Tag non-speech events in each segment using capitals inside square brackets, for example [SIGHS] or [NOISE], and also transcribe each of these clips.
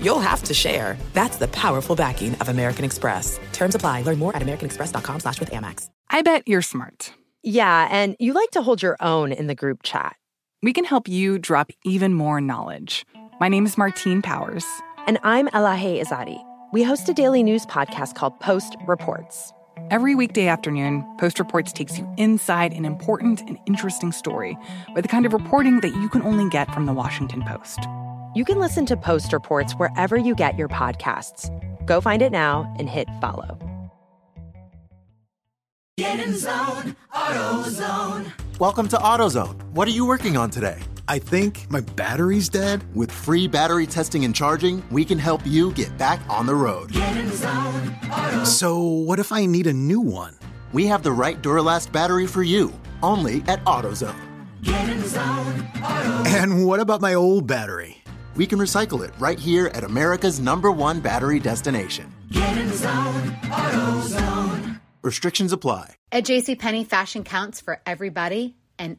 you'll have to share. That's the powerful backing of American Express. Terms apply. Learn more at americanexpress.com slash with Amex. I bet you're smart. Yeah, and you like to hold your own in the group chat. We can help you drop even more knowledge. My name is Martine Powers. And I'm Elahe Izadi. We host a daily news podcast called Post Reports. Every weekday afternoon, Post Reports takes you inside an important and interesting story with the kind of reporting that you can only get from the Washington Post. You can listen to Post Reports wherever you get your podcasts. Go find it now and hit follow. Get in zone, AutoZone. Welcome to AutoZone. What are you working on today? I think my battery's dead. With free battery testing and charging, we can help you get back on the road. Get in zone, AutoZone. So, what if I need a new one? We have the right Duralast battery for you, only at AutoZone. Get in zone, AutoZone. And what about my old battery? We can recycle it right here at America's number one battery destination. Get in zone, AutoZone. Restrictions apply. At JCPenney, fashion counts for everybody and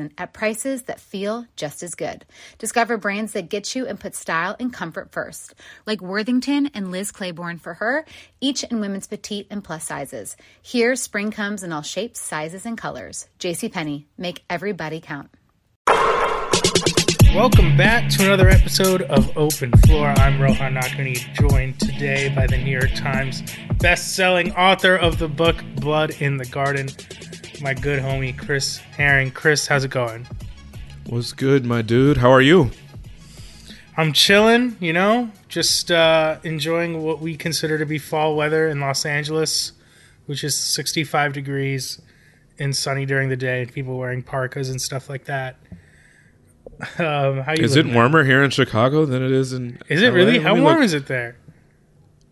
at prices that feel just as good. Discover brands that get you and put style and comfort first, like Worthington and Liz Claiborne for her, each in women's petite and plus sizes. Here, spring comes in all shapes, sizes, and colors. JCPenney, make everybody count. Welcome back to another episode of Open Floor. I'm Rohan Nadkarni, joined today by the New York Times best-selling author of the book Blood in the Garden, my good homie Chris Herring. Chris, how's it going? What's good, my dude? How are you? I'm chilling, you know, just uh, enjoying what we consider to be fall weather in Los Angeles, which is 65 degrees and sunny during the day, and people wearing parkas and stuff like that. Um, how you Is it warmer here in Chicago than it is in? Is it LA? really? How warm look. is it there?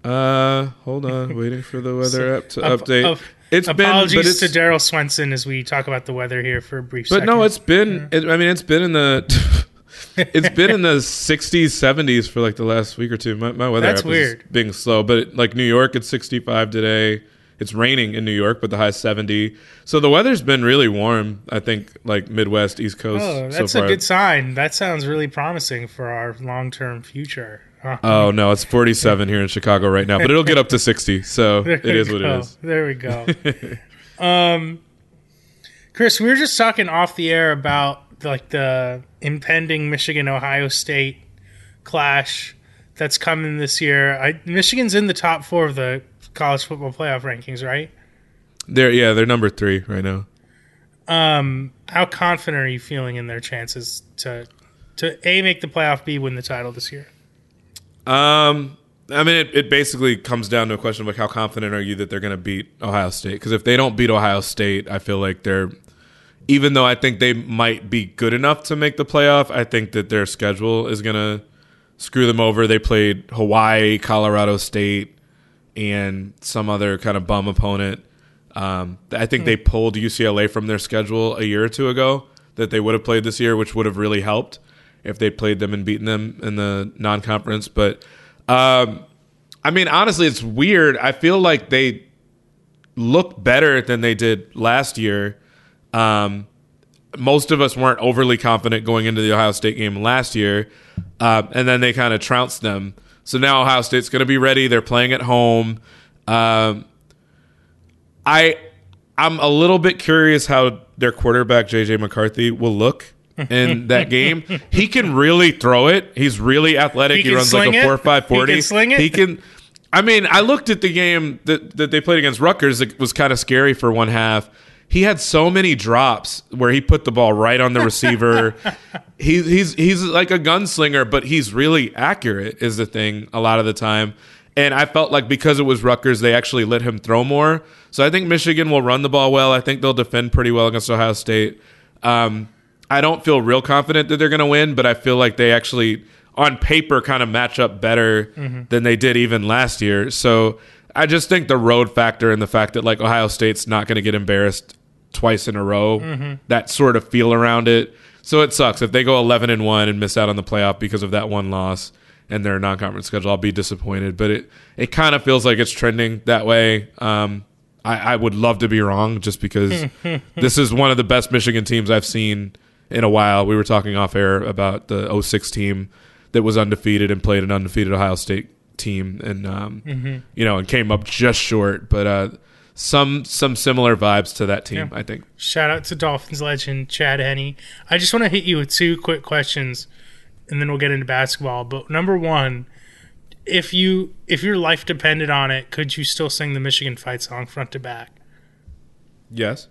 Uh, hold on, [LAUGHS] waiting for the weather app to Ap- update. ap- it's been, apologies but it's, to Daryl Swenson as we talk about the weather here for a brief but second. no, it's been. It, I mean, it's been in the. [LAUGHS] it's been in the 60s, 70s for like the last week or two. My, my weather That's app is being slow, but like New York, it's 65 today. It's raining in New York, but the high 70. So the weather's been really warm. I think like Midwest, East Coast. Oh, so that's a good sign. That sounds really promising for our long-term future. Uh, Oh no, it's 47 here in Chicago right now, but it'll get up to 60. So [LAUGHS] it is what go. it is. There we go. [LAUGHS] um, Chris, we were just talking off the air about like the impending Michigan Ohio State clash that's coming this year. I, Michigan's in the top four of the college football playoff rankings, right? They're yeah, they're number three right now. Um, how confident are you feeling in their chances to to a make the playoff, b win the title this year? Um, I mean, it, it basically comes down to a question of like how confident are you that they're going to beat Ohio State? Because if they don't beat Ohio State, I feel like they're even though I think they might be good enough to make the playoff, I think that their schedule is going to screw them over. They played Hawaii, Colorado State, and some other kind of bum opponent. Um, I think they pulled UCLA from their schedule a year or two ago that they would have played this year, which would have really helped if they played them and beaten them in the non-conference. But um, I mean, honestly, it's weird. I feel like they look better than they did last year. Um, most of us weren't overly confident going into the Ohio State game last year, uh, and then they kind of trounced them. So now Ohio State's going to be ready. They're playing at home. Um, I I'm a little bit curious how their quarterback JJ McCarthy will look in that game. He can really throw it. He's really athletic. He He, runs like a four five He forty. can sling it? He can. I mean, I looked at the game that, that they played against Rutgers. It was kind of scary for one half. He had so many drops where he put the ball right on the receiver. [LAUGHS] he, he's he's like a gunslinger, but he's really accurate. Is the thing a lot of the time. And I felt like because it was Rutgers, they actually let him throw more. So I think Michigan will run the ball well. I think they'll defend pretty well against Ohio State. Um, I don't feel real confident that they're going to win, but I feel like they actually, on paper, kind of match up better Mm-hmm. than they did even last year. So I just think the road factor and the fact that like Ohio State's not going to get embarrassed twice in a row, Mm-hmm. that sort of feel around it. So it sucks if they go 11 and one and miss out on the playoff because of that one loss and their non-conference schedule. I'll be disappointed, but it it kind of feels like it's trending that way. Um, I, I would love to be wrong, just because [LAUGHS] this is one of the best Michigan teams I've seen in a while. We were talking off air about the 06 team that was undefeated and played an undefeated Ohio State team, and um, you know, and came up just short. But uh, some some similar vibes to that team, I think. Shout out to Dolphins legend Chad Henne. I just want to hit you with two quick questions, and then we'll get into basketball. But number one, if you if your life depended on it, could you still sing the Michigan fight song front to back? Yes.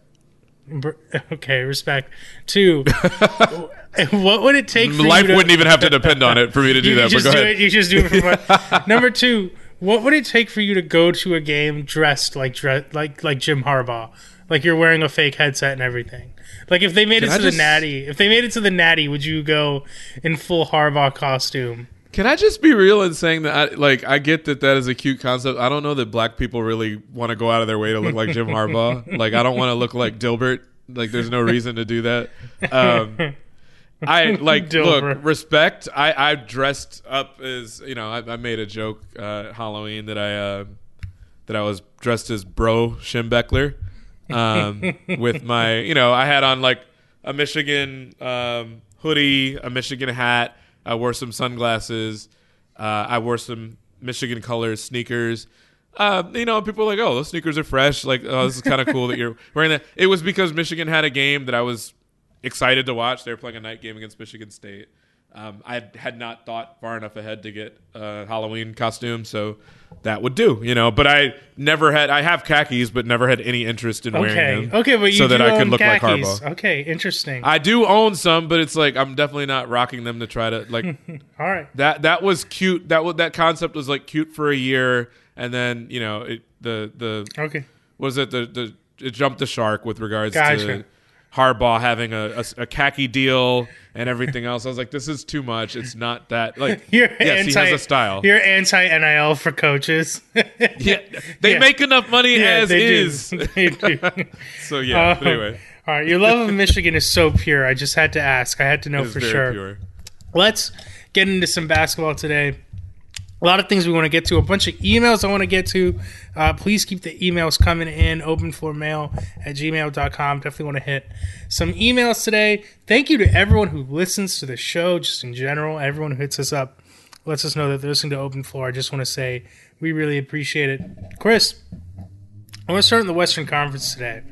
[LAUGHS] Okay, respect. Two, [LAUGHS] what would it take for Life you to, wouldn't even have to depend on it for me to do that. you But just go do ahead. it. You just do it for fun. [LAUGHS] Number two, what would it take for you to go to a game dressed like dre- like like Jim Harbaugh, like you're wearing a fake headset and everything? Like if they made Can it I to just- the Natty, if they made it to the Natty, would you go in full Harbaugh costume? Can I just be real in saying that? I, like, I get that that is a cute concept. I don't know that black people really want to go out of their way to look like Jim Harbaugh. [LAUGHS] like, I don't want to look like Dilbert. Like, there's no reason to do that. Um, I [LAUGHS] like Dilbert. look respect. I I dressed up as you know. I, I made a joke uh, Halloween that I uh, that I was dressed as Bro Schembechler um, [LAUGHS] with my you know I had on like a Michigan um, hoodie, a Michigan hat. I wore some sunglasses. Uh, I wore some Michigan colors sneakers. Uh, you know, people were like, "Oh, those sneakers are fresh." Like, oh, this is kind of cool that you're [LAUGHS] wearing that. It was because Michigan had a game that I was excited to watch. They were playing a night game against Michigan State. Um, I had not thought far enough ahead to get a Halloween costume, so that would do, you know. But I never had. I have khakis, but never had any interest in wearing them. okay, but you so that I could look like khakis. Harbaugh. Okay, interesting. I do own some, but it's like I'm definitely not rocking them to try to like [LAUGHS] All right, that. That was cute. That that concept was like cute for a year, and then you know it the the okay. was it the the it jumped the shark with regards Gotcha. to Harbaugh having a, a, a khaki deal and everything else. I was like, this is too much. It's not that like [LAUGHS] You're yes, anti, he has a style. You're anti NIL for coaches. [LAUGHS] Yeah, they Yeah. make enough money Yeah, as is. [LAUGHS] So yeah. But anyway, All right, your love of Michigan is so pure. I just had to ask. I had to know for sure. pure. Let's get into some basketball today. A lot of things we want to get to. A bunch of emails I want to get to. Uh, please keep the emails coming in. Open floor mail at gmail.com. Definitely want to hit some emails today. Thank you to everyone who listens to the show, just in general. Everyone who hits us up lets us know that they're listening to Open Floor. I just want to say we really appreciate it. Chris, I want to start in the Western Conference today.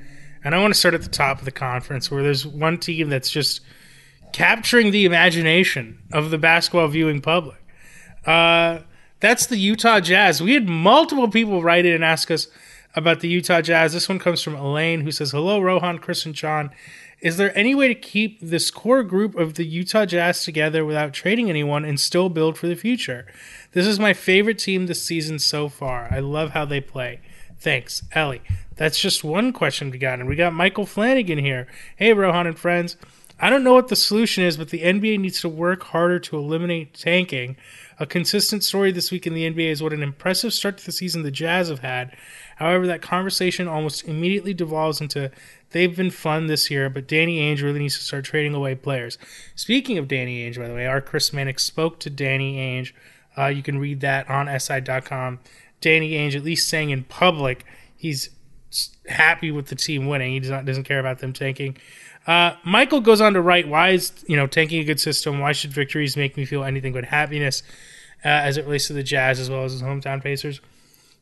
And I want to start at the top of the conference where there's one team that's just capturing the imagination of the basketball viewing public. Uh, that's the Utah Jazz. We had multiple people write in and ask us about the Utah Jazz. This one comes from Elaine, who says, Hello, Rohan, Chris, and John. Is there any way to keep this core group of the Utah Jazz together without trading anyone and still build for the future? This is my favorite team this season so far. I love how they play. Thanks, Ellie. That's just one question we got. And we got Michael Flanagan here. Hey, Rohan and friends. I don't know what the solution is, but the NBA needs to work harder to eliminate tanking. A consistent story this week in the NBA is what an impressive start to the season the Jazz have had. However, that conversation almost immediately devolves into they've been fun this year, but Danny Ainge really needs to start trading away players. Speaking of Danny Ainge, by the way, our Chris Mannix spoke to Danny Ainge. Uh, you can read that on SI.com. Danny Ainge, at least saying in public, he's happy with the team winning. He does not, doesn't care about them tanking. Uh, Michael goes on to write, "Why is you know tanking a good system? Why should victories make me feel anything but happiness?" Uh, as it relates to the Jazz as well as his hometown Pacers.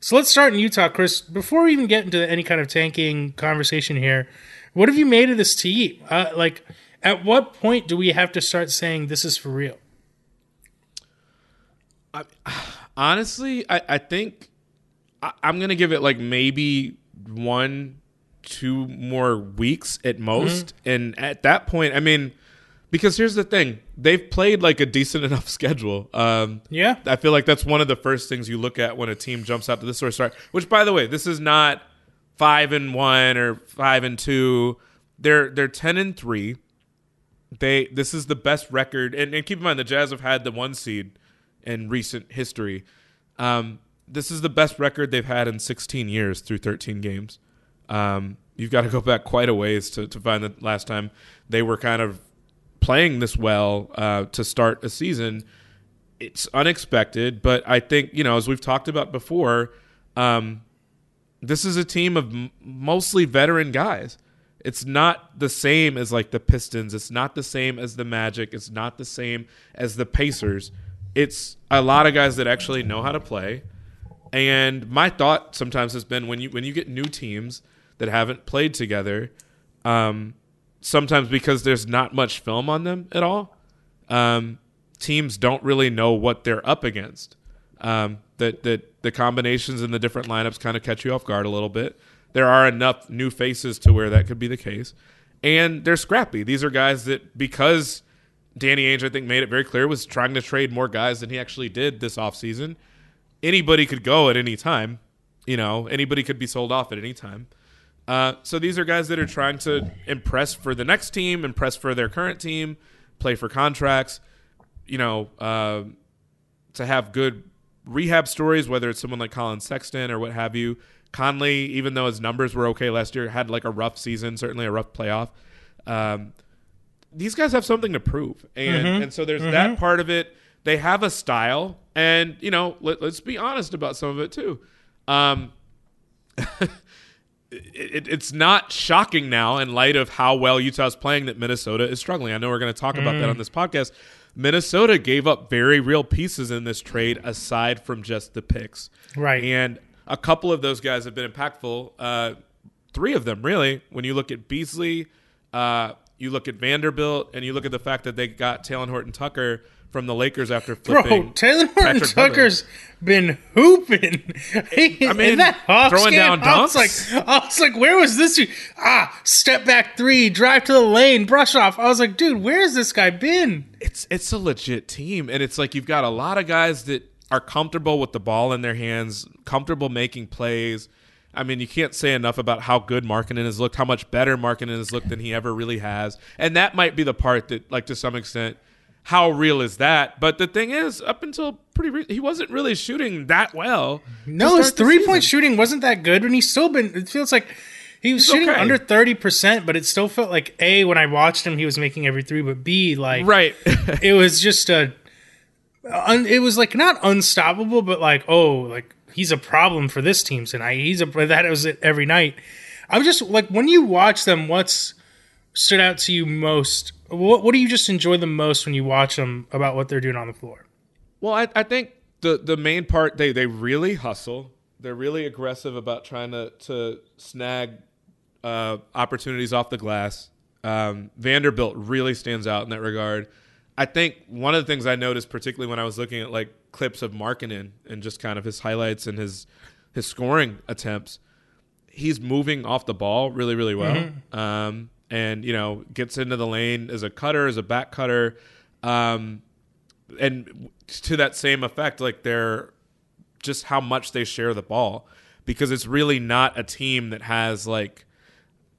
So let's start in Utah, Chris. Before we even get into any kind of tanking conversation here, what have you made of this team? Uh, like, at what point do we have to start saying this is for real? honestly, I, I think I, I'm gonna give it like maybe one, two more weeks at most, and at that point, I mean, because here's the thing, they've played like a decent [LAUGHS] enough schedule. Um, Yeah. I feel like that's one of the first things you look at when a team jumps out to this sort of start. Which, by the way, this is not five and one or five and two. They're they're ten and three. They this is the best record, and, and keep in mind the Jazz have had the one seed in recent history. Um, this is the best record they've had in 16 years through 13 games. Um, you've got to go back quite a ways to, to find the last time they were kind of playing this well uh, to start a season. It's unexpected, but I think you know, as we've talked about before, um, this is a team of m- mostly veteran guys. It's not the same as like the Pistons. It's not the same as the Magic. It's not the same as the Pacers. It's a lot of guys that actually know how to play. And my thought sometimes has been when you when you get new teams that haven't played together, um, sometimes because there's not much film on them at all, um, teams don't really know what they're up against. Um, that that the combinations and the different lineups kind of catch you off guard a little bit. There are enough new faces to where that could be the case, and they're scrappy. These are guys that because Danny Ainge, I think, made it very clear was trying to trade more guys than he actually did this offseason. Anybody could go at any time. You know, anybody could be sold off at any time. Uh, so these are guys that are trying to impress for the next team, impress for their current team, play for contracts. You know, uh, to have good rehab stories, whether it's someone like Colin Sexton or what have you. Conley, even though his numbers were okay last year, had like a rough season, certainly a rough playoff. Um, these guys have something to prove, and Mhm. and so there's Mhm. that part of it. They have a style, and you know, let, us be honest about some of it too. Um, [LAUGHS] it, it's not shocking now in light of how well Utah's playing that Minnesota is struggling. I know we're going to talk about that Mm. on this podcast. Minnesota gave up very real pieces in this trade aside from just the picks. Right. And a couple of those guys have been impactful. Uh, three of them, really. When you look at Beasley, uh, you look at Vanderbilt, and you look at the fact that they got Talen Horton Tucker from the Lakers after flipping. Bro, Taylor Horton Patrick. Tucker's been hooping. I mean, [LAUGHS] that Hawks throwing game, down I was dunks? like, I was like, where was this? Ah, step back three, drive to the lane, brush off. I was like, dude, where's this guy been? it's it's a legit team and it's like you've got a lot of guys that are comfortable with the ball in their hands comfortable making plays i mean you can't say enough about how good Markkanen has looked how much better Markkanen has looked than he ever really has and that might be the part that like to some extent how real is that but the thing is up until pretty re- he wasn't really shooting that well No, his three point shooting wasn't that good, and he's still been. It feels like he was He's shooting okay. under thirty percent, but it still felt like a when I watched him, he was making every three, but b like right [LAUGHS] it was just a. Un, it was like not unstoppable, but like oh, like he's a problem for this team tonight. He's a that was it every night. I'm just like when you watch them, what's stood out to you most? What what do you just enjoy the most when you watch them about what they're doing on the floor? Well, I, I think the the main part they they really hustle. They're really aggressive about trying to to snag uh, opportunities off the glass. Um, Vanderbilt really stands out in that regard. I think one of the things I noticed, particularly when I was looking at like clips of Markkanen and just kind of his highlights and his his scoring attempts, he's moving off the ball really, really well. Um, and you know, gets into the lane as a cutter, as a back cutter. Um, and to that same effect, like they're just how much they share the ball because it's really not a team that has like.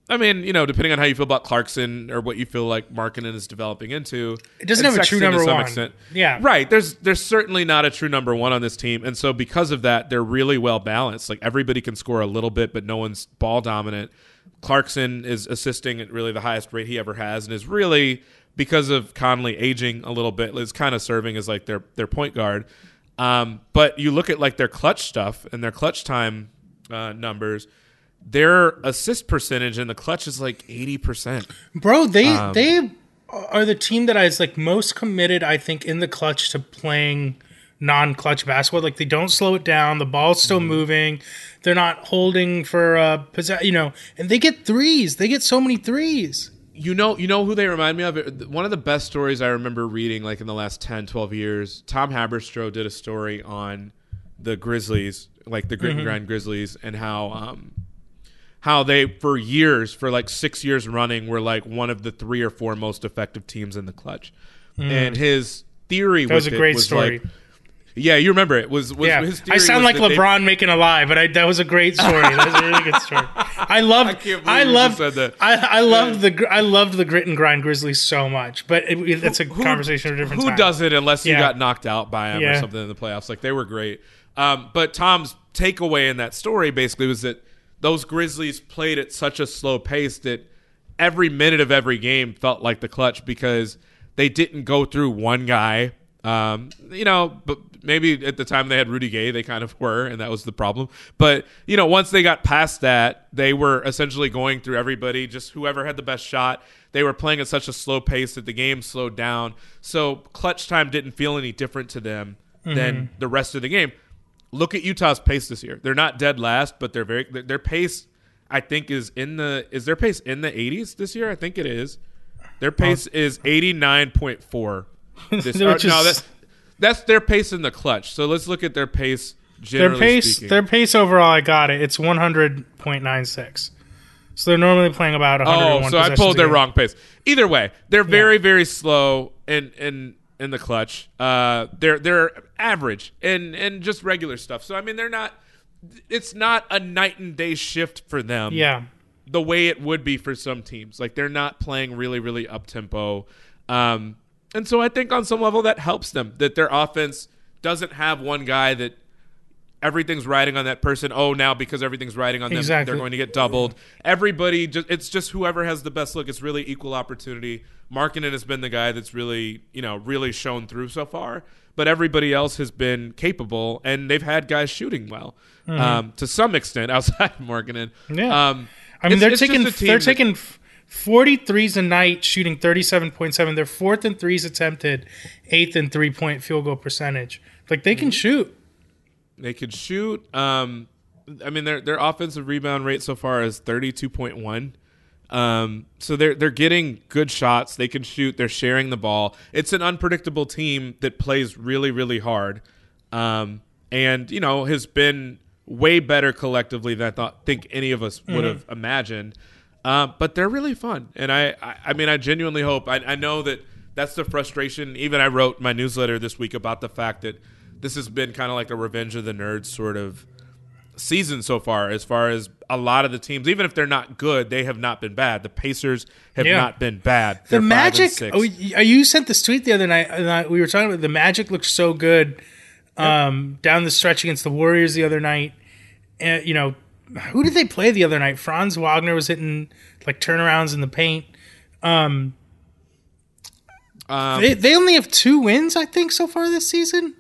I mean, you know, depending on how you feel about Clarkson or what you feel like Markkanen is developing into, It doesn't have a true Sexton to number some one. extent. Yeah. right. There's there's certainly not a true number one on this team, and so because of that, they're really well balanced. Like everybody can score a little bit, but no one's ball dominant. Clarkson is assisting at really the highest rate he ever has, and is really because of Conley aging a little bit, is kind of serving as like their their point guard. Um, but you look at like their clutch stuff and their clutch time uh, numbers. Their assist percentage in the clutch is like eighty percent. Bro, they Um, they are the team that is like most committed, I think, in the clutch to playing non-clutch basketball. Like they don't slow it down. The ball's still Mm-hmm. moving. They're not holding for uh possess- you know, and they get threes. They get so many threes. You know, you know who they remind me of? One of the best stories I remember reading, like in the last 10, 12 years, Tom Haberstroh did a story on the Grizzlies like the Grit and Grind Grizzlies, and how um, how they for years, for like six years running, were like one of the three or four most effective teams in the clutch. And his theory Mm. That was a great was story. like, yeah, you remember it was was yeah, his I sound like that they- LeBron making a lie, but I, that was a great story. That was a really good story. I [LAUGHS] loved. I I, can't believe you loved. that. I, I loved the. I loved the grit and grind Grizzlies so much, but it, it- it's a Who- conversation of a different. Who time. does it unless you got knocked out by them or something in the playoffs? Like they were great. Um, but Tom's takeaway in that story basically was that those Grizzlies played at such a slow pace that every minute of every game felt like the clutch because they didn't go through one guy. Um, you know, but maybe at the time they had Rudy Gay, they kind of were, and that was the problem. But you know, once they got past that, they were essentially going through everybody, just whoever had the best shot. They were playing at such a slow pace that the game slowed down. So clutch time didn't feel any different to them than the rest of the game. Look at Utah's pace this year. They're not dead last, but they're very their, their pace. I think is in the is their pace in the 80s this year. I think it is. Their pace is 89.4. [LAUGHS] This, or, no, is- that's that's their pace in the clutch. So let's look at their pace. Their pace. speaking. Their pace overall. I got it. It's one hundred point nine six. So they're normally playing about one hundred. Oh, so I pulled their wrong pace. Either way, they're very, very slow in in in the clutch. Uh, they're they're average and and just regular stuff. So I mean, they're not. It's not a night and day shift for them. Yeah. the way it would be for some teams. Like they're not playing really, really up tempo. Um, and so I think on some level that helps them that their offense doesn't have one guy that everything's riding on that person. Oh, now because everything's riding on them, Exactly. they're going to get doubled. Everybody just it's just whoever has the best look. It's really equal opportunity. Markkanen has been the guy that's really, you know, really shown through so far. But everybody else has been capable, and they've had guys shooting well um, to some extent [LAUGHS] outside of Markkanen. Mm-hmm. Yeah. Um, I mean, it's- they're it's taking a team they're taking 43s a night, shooting 37.7. They're fourth in threes attempted, eighth in three point field goal percentage. Like they Mm-hmm. can shoot. They could shoot. Um, I mean, their their offensive rebound rate so far is thirty two point one. Um, so they're they're getting good shots. They can shoot. They're sharing the ball. It's an unpredictable team that plays really really hard, um, and you know has been way better collectively than I thought think any of us would have imagined. Um, but they're really fun, and I, I I mean I genuinely hope. I, I know that that's the frustration. Even I wrote my newsletter this week about the fact that this has been kind of like a revenge of the nerds sort of season so far as far as a lot of the teams even if they're not good they have not been bad the pacers have Yeah. not been bad The They're five and Magic. six. Oh, you sent this tweet the other night. And I, we were talking about the Magic looked so good um, down the stretch against the Warriors the other night. And you know, who did they play the other night? Franz Wagner was hitting like turnarounds in the paint. Um, They, they only have two wins, I think, so far this season.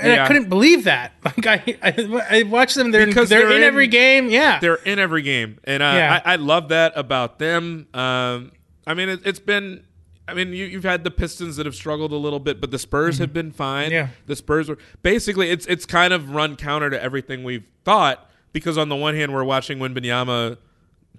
And I couldn't believe that. [LAUGHS] Like I, I, I watched them. They're Because they're, they're in, in- every game. Yeah, they're in every game and uh, Yeah. I, I love that about them um, i mean it, it's been i mean you, you've had the pistons that have struggled a little bit but the spurs have been fine Mm-hmm. Yeah. the spurs were basically it's it's kind of run counter to everything we've thought because on the one hand we're watching Wembanyama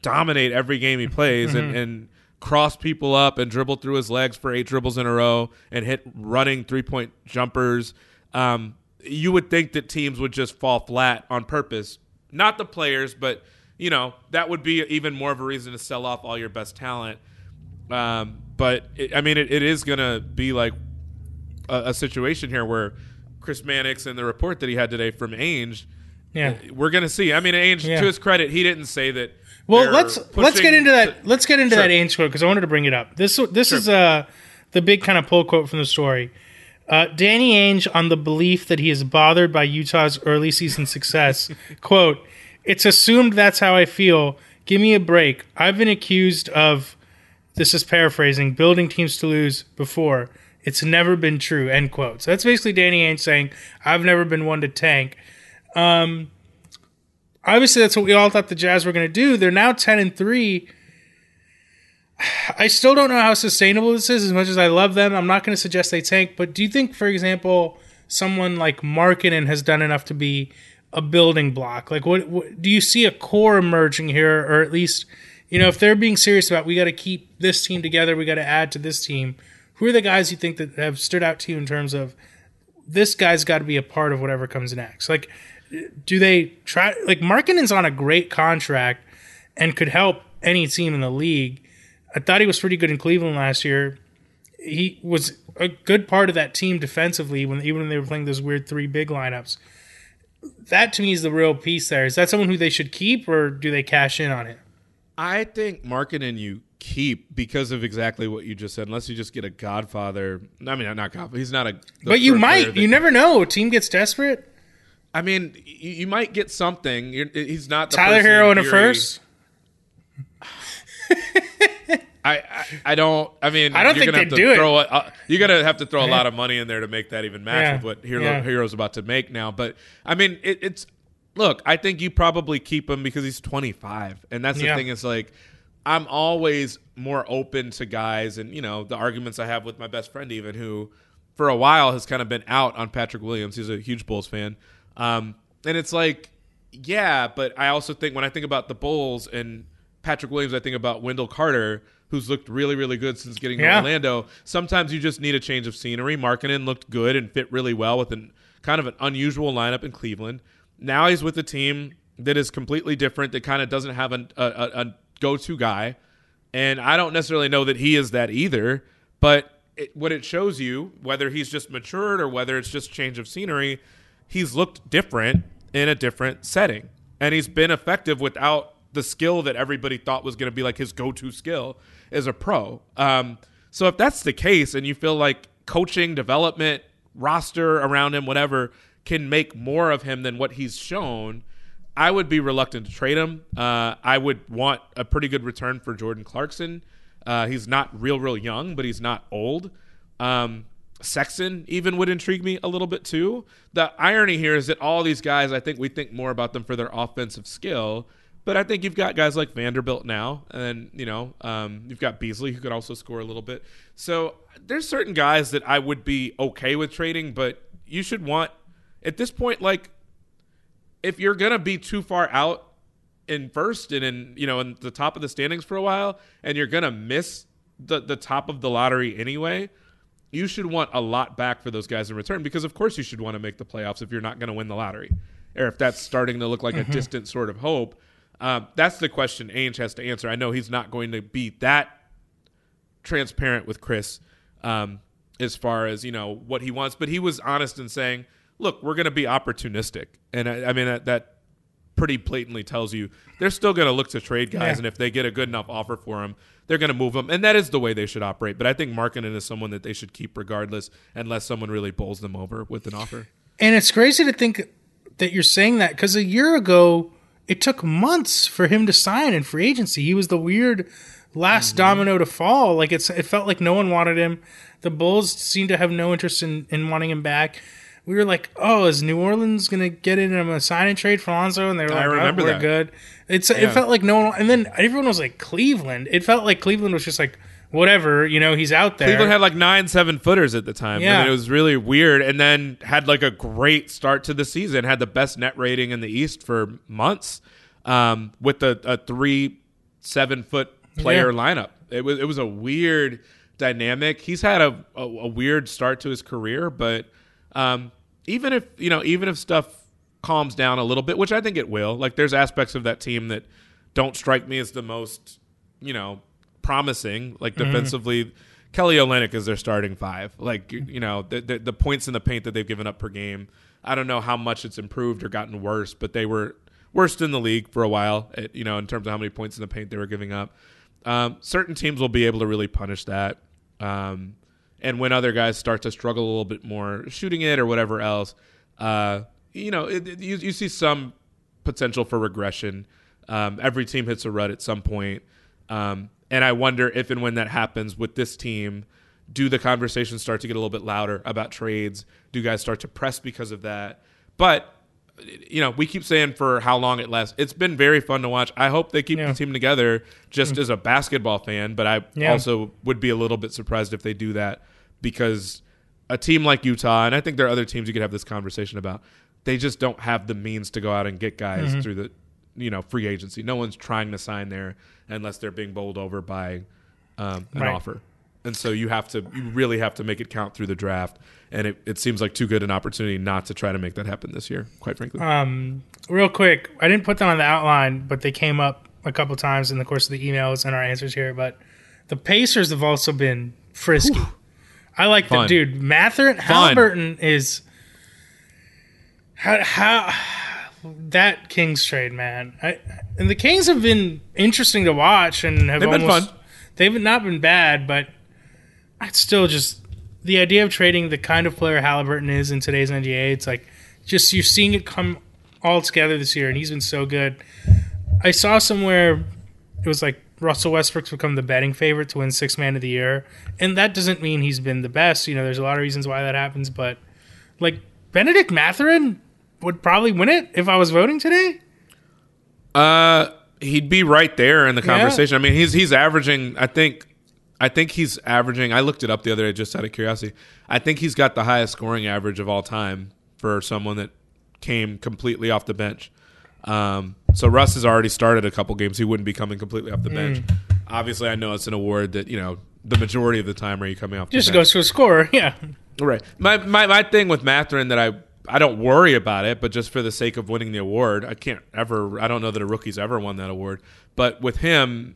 dominate every game he plays and, and cross people up and dribble through his legs for eight dribbles in a row and hit running three point jumpers. Um, you would think that teams would just fall flat on purpose. Not the players, but you know that would be even more of a reason to sell off all your best talent. Um, but it, I mean, it, it is going to be like a, a situation here where Chris Mannix and the report that he had today from Ainge, yeah. we're going to see. I mean, Ainge, Yeah. to his credit, he didn't say that. Well, let's let's get into that. to- let's get into Sure. that Ainge quote because I wanted to bring it up. This this is uh the big kind of pull quote from the story. Uh, Danny Ainge on the belief that he is bothered by Utah's early season success. [LAUGHS] quote: It's assumed that's how I feel. Give me a break. I've been accused of. This is paraphrasing. Building teams to lose before. It's never been true. End quote. So that's basically Danny Ainge saying, "I've never been one to tank." Um, obviously that's what we all thought the Jazz were going to do. They're now 10 and 3. I still don't know how sustainable this is as much as I love them. I'm not going to suggest they tank, but do you think for example someone like Markkanen has done enough to be a building block? Like what, what do you see a core emerging here or at least you know if they're being serious about we got to keep this team together, we got to add to this team. Who are the guys you think that have stood out to you in terms of this guy's got to be a part of whatever comes next? Like do they try like Markkanen's on a great contract and could help any team in the league. I thought he was pretty good in Cleveland last year. He was a good part of that team defensively when even when they were playing those weird three big lineups. That to me is the real piece there. Is that someone who they should keep or do they cash in on it? I think Markkanen you keep because of exactly what you just said. Unless you just get a Godfather. I mean, not Godfather. He's not a. But you sort of player might. You never know. A team gets desperate. I mean, you, you might get something. You're, he's not the Tyler Herro in a first. [SIGHS] I, I I don't. I mean, I don't you're think gonna to do it. throw a, uh, You're gonna have to throw a lot of money in there to make that even match Yeah. with what Herro Yeah. Herro's about to make now. But I mean, it, it's look. I think you probably keep him because he's 25, and that's the Yeah. thing. Is like I'm always more open to guys, and you know the arguments I have with my best friend, even who for a while has kind of been out on Patrick Williams. He's a huge Bulls fan, um, and it's like, yeah, but I also think when I think about the Bulls and Patrick Williams, I think about Wendell Carter, who's looked really, really good since getting to Yeah. Orlando. Sometimes you just need a change of scenery. Markkanen looked good and fit really well with an kind of an unusual lineup in Cleveland. Now he's with a team that is completely different, that kind of doesn't have a, a, a- a go-to guy. And I don't necessarily know that he is that either, but it, what it shows you, whether he's just matured or whether it's just change of scenery, he's looked different in a different setting. And he's been effective without the skill that everybody thought was going to be like his go-to skill as a pro. Um, so if that's the case and you feel like coaching, development, roster around him, whatever, can make more of him than what he's shown, I would be reluctant to trade him. Uh, I would want a pretty good return for Jordan Clarkson. Uh, he's not real, real young, but he's not old. Um, Sexton even would intrigue me a little bit too. The irony here is that all these guys, I think we think more about them for their offensive skill, but I think you've got guys like Vanderbilt now, and you know um, you've got Beasley who could also score a little bit. So there's certain guys that I would be okay with trading, but you should want at this point like if you're gonna be too far out in first and in you know in the top of the standings for a while, and you're gonna miss the the top of the lottery anyway, you should want a lot back for those guys in return because of course you should want to make the playoffs if you're not going to win the lottery, or if that's starting to look like Mhm. a distant sort of hope. Um, that's the question Ainge has to answer. I know he's not going to be that transparent with Chris um, as far as you know what he wants, but he was honest in saying, "Look, we're going to be opportunistic," and I, I mean that, that pretty blatantly tells you they're still going to look to trade guys, Yeah. and if they get a good enough offer for him, they're going to move him, and that is the way they should operate. But I think Markkanen is someone that they should keep regardless, unless someone really bowls them over with an offer. And it's crazy to think that you're saying that because a year ago, it took months for him to sign in free agency. He was the weird last mm-hmm. domino to fall. Like it's, it felt like no one wanted him. The Bulls seemed to have no interest in, in wanting him back. We were like, oh, is New Orleans going to get in a sign and trade for Alonso? And they were like, I like, remember oh, we're that. good. It's, Yeah. It felt like no one, and then everyone was like, Cleveland. It felt like Cleveland was just like, whatever, you know, he's out there. Cleveland had like nine seven footers at the time. I Yeah. mean, it was really weird, and then had like a great start to the season. Had the best net rating in the East for months, um, with a, a three seven foot player Yeah. lineup. It was it was a weird dynamic. He's had a, a, a weird start to his career, but um, even if you know, even if stuff calms down a little bit, which I think it will. Like there's aspects of that team that don't strike me as the most, you know, promising. Like Mhm. defensively, Kelly Olynyk is their starting five. Like you, you know, the, the the points in the paint that they've given up per game. I don't know how much it's improved or gotten worse, but they were worst in the league for a while. At, you know, in terms of how many points in the paint they were giving up. Um, certain teams will be able to really punish that. Um, and when other guys start to struggle a little bit more shooting it or whatever else, uh, you know, it, it- you, you see some potential for regression. Um, every team hits a rut at some point. Um, and I wonder if and when that happens with this team, do the conversations start to get a little bit louder about trades? Do guys start to press because of that? But you know, we keep saying for how long it lasts. It's been very fun to watch. I hope they keep Yeah. the team together just as a basketball fan, but I Yeah. also would be a little bit surprised if they do that because a team like Utah, and I think there are other teams you could have this conversation about, they just don't have the means to go out and get guys Mhm. through the you know free agency. No one's trying to sign there unless they're being bowled over by um, an Right. offer. and so you have to you really have to make it count through the draft. And it, it seems like too good an opportunity not to try to make that happen this year, quite frankly. Um, real quick, I didn't put them on the outline, but they came up a couple times in the course of the emails and our answers here. But the Pacers have also been frisky. I like that, Fun. dude. Mather Halliburton is how, how that Kings trade, man. I, and the Kings have been interesting to watch and have They've been fun. They've not been bad, but it's still just the idea of trading the kind of player Halliburton is in today's NBA. It's like just you're seeing it come all together this year, and he's been so good. I saw somewhere it was like Russell Westbrook's become the betting favorite to win six man of the year, and that doesn't mean he's been the best. You know, there's a lot of reasons why that happens, but like Bennedict Mathurin would probably win it if I was voting today. Uh, he'd be right there in the conversation. I mean, he's he's averaging. I think, I think he's averaging. I looked it up the other day just out of curiosity. I think he's got the highest scoring average of all time for someone that came completely off the bench. Um, so Russ has already started a couple games. He wouldn't be coming completely off the bench. Obviously, I know it's an award that you know the majority of the time are you coming off. the bench. Just bench. goes to a scorer, [LAUGHS] yeah. Right. My, my my thing with Mathurin that I I don't worry about it, but just for the sake of winning the award, I can't ever. I don't know that a rookie's ever won that award. But with him,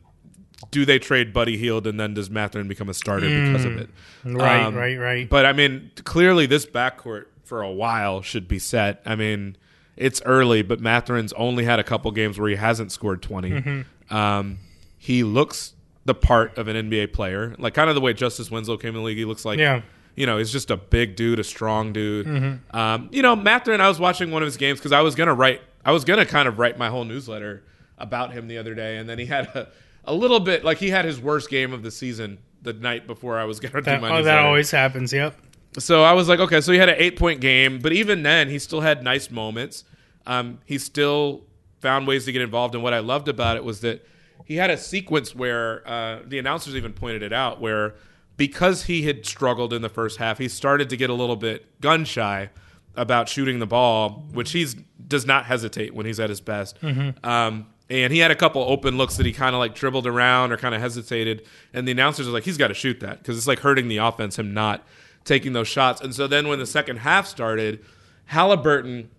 do they trade Buddy Hield and then does Mathurin become a starter because of it? Mm. Um, Right, right, right. But I mean, clearly this backcourt for a while should be set. I mean, it's early, but Mathurin's only had a couple games where he hasn't scored 20. Mm-hmm. Um, he looks the part of an NBA player, like kind of the way Justice Winslow came in the league. He looks like Yeah. you know, he's just a big dude, a strong dude. Mm-hmm. Um, you know, Mathurin, I was watching one of his games because I was gonna write, I was gonna kind of write my whole newsletter about him the other day, and then he had a, a little bit like he had his worst game of the season the night before I was [LAUGHS] gonna That, do my oh, that always happens. Yep. So I was like, okay, so he had an eight point game, but even then, he still had nice moments. Um, he still found ways to get involved. And what I loved about it was that he had a sequence where uh, the announcers even pointed it out, where because he had struggled in the first half, he started to get a little bit gun shy about shooting the ball, which he's does not hesitate when he's at his best. Um, and he had a couple open looks that he kind of like dribbled around or kind of hesitated, and the announcers were like, "He's got to shoot that because it's like hurting the offense him not taking those shots." And so then when the second half started, Halliburton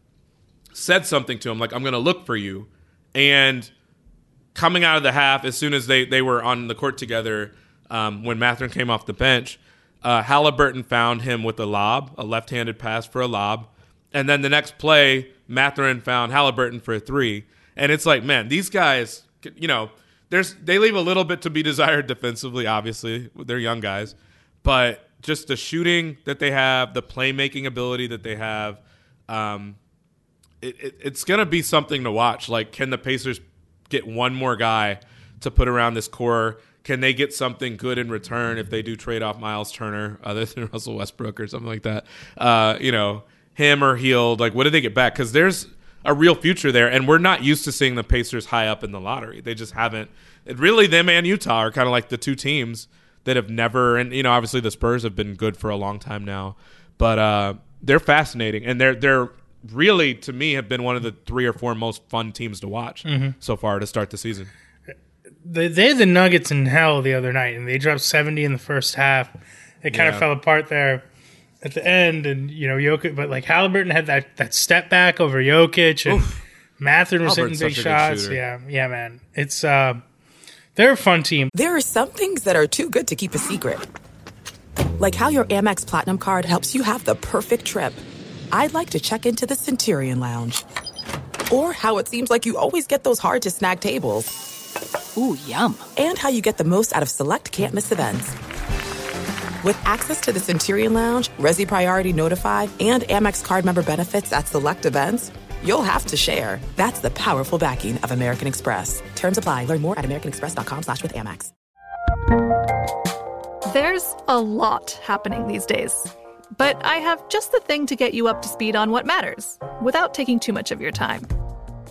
said something to him like, "I'm going to look for you," and coming out of the half, as soon as they they were on the court together, um, when Mathurin came off the bench, uh, Halliburton found him with a lob, a left-handed pass for a lob, and then the next play, Mathurin found Halliburton for a three, and it's like, man, these guys, you know, there's they leave a little bit to be desired defensively. Obviously, they're young guys, but just the shooting that they have, the playmaking ability that they have. Um, it, it, it's going to be something to watch. Like, can the Pacers get one more guy to put around this core? Can they get something good in return if they do trade off Miles Turner, [LAUGHS] other than Russell Westbrook or something like that? Uh, you know, him or Hield. Like, what do they get back? Because there's a real future there, and we're not used to seeing the Pacers high up in the lottery. They just haven't. It really, them and Utah are kind of like the two teams that have never. And you know, obviously the Spurs have been good for a long time now, but uh, they're fascinating, and they're they're really to me have been one of the three or four most fun teams to watch so far to start the season. They, they had the Nuggets in hell the other night, and they dropped 70 in the first half. It kind Yeah. of fell apart there at the end, and you know Jokic, but like Halliburton had that that step back over Jokic, and Mathurin was hitting big such a good shots. Yeah, yeah, man, it's uh, they're a fun team. There are some things that are too good to keep a secret. Like how your Amex Platinum card helps you have the perfect trip. I'd like to check into the Centurion Lounge. Or how it seems like you always get those hard to snag tables. Ooh, yum. And how you get the most out of select can't miss events. With access to the Centurion Lounge, Resy Priority Notify, and Amex card member benefits at select events, you'll have to share. That's the powerful backing of American Express. Terms apply. Learn more at americanexpress.com slash with Amex. There's a lot happening these days. But I have just the thing to get you up to speed on what matters without taking too much of your time.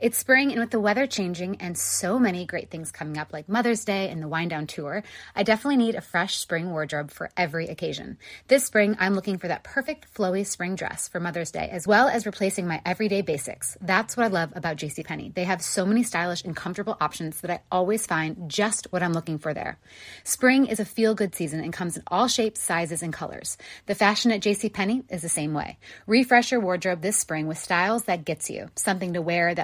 It's spring, and with the weather changing and so many great things coming up, like Mother's Day and the Wind Down Tour, I definitely need a fresh spring wardrobe for every occasion. This spring, I'm looking for that perfect flowy spring dress for Mother's Day, as well as replacing my everyday basics. That's what I love about JCPenney. They have so many stylish and comfortable options that I always find just what I'm looking for there. Spring is a feel good season and comes in all shapes, sizes, and colors. The fashion at JCPenney is the same way. Refresh your wardrobe this spring with styles that gets you, something to wear that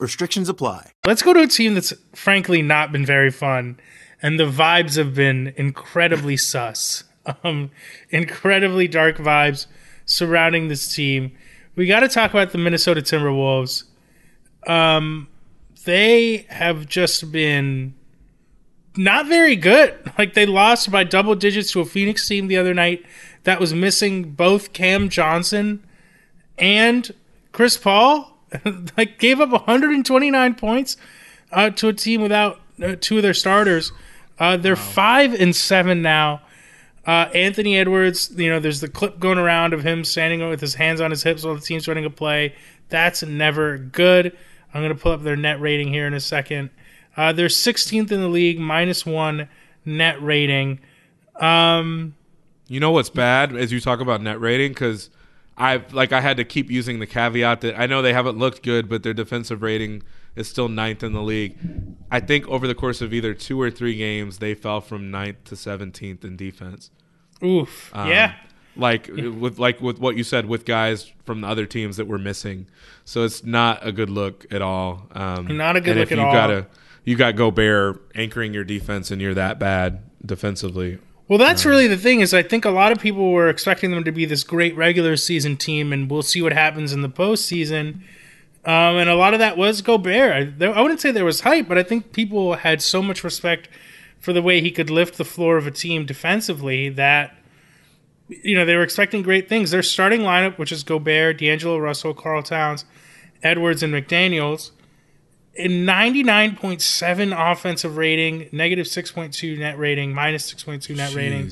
Restrictions apply. Let's go to a team that's frankly not been very fun, and the vibes have been incredibly [LAUGHS] sus. Um, incredibly dark vibes surrounding this team. We got to talk about the Minnesota Timberwolves. Um, they have just been not very good. [LAUGHS] Like they lost by double digits to a Phoenix team the other night that was missing both Cam Johnson and Chris Paul. [LAUGHS] like gave up 129 points uh, to a team without uh, two of their starters. Uh, they're five and seven now. Uh, Anthony Edwards, you know, there's the clip going around of him standing with his hands on his hips while the team's running a play. That's never good. I'm going to pull up their net rating here in a second. Uh, they're 16th in the league, minus one net rating. Um, You know what's bad as you talk about net rating because I like I had to keep using the caveat that I know they haven't looked good, but their defensive rating is still ninth in the league. I think over the course of either two or three games, they fell from ninth to seventeenth in defense. oof. Um, yeah. like with like with what you said with guys from the other teams that were missing. So it's not a good look at all. Um, Not a good look if at you all. Gotta, you got Gobert anchoring your defense, and you're that bad defensively. Well, that's really the thing is I think a lot of people were expecting them to be this great regular season team, and we'll see what happens in the postseason. Um, and a lot of that was Gobert. I, there, I wouldn't say there was hype, but I think people had so much respect for the way he could lift the floor of a team defensively that you know they were expecting great things. Their starting lineup, which is Gobert, D'Angelo Russell, Karl Towns, Edwards, and McDaniels, in 99.7 offensive rating, negative 6.2 net rating, minus 6.2 net rating.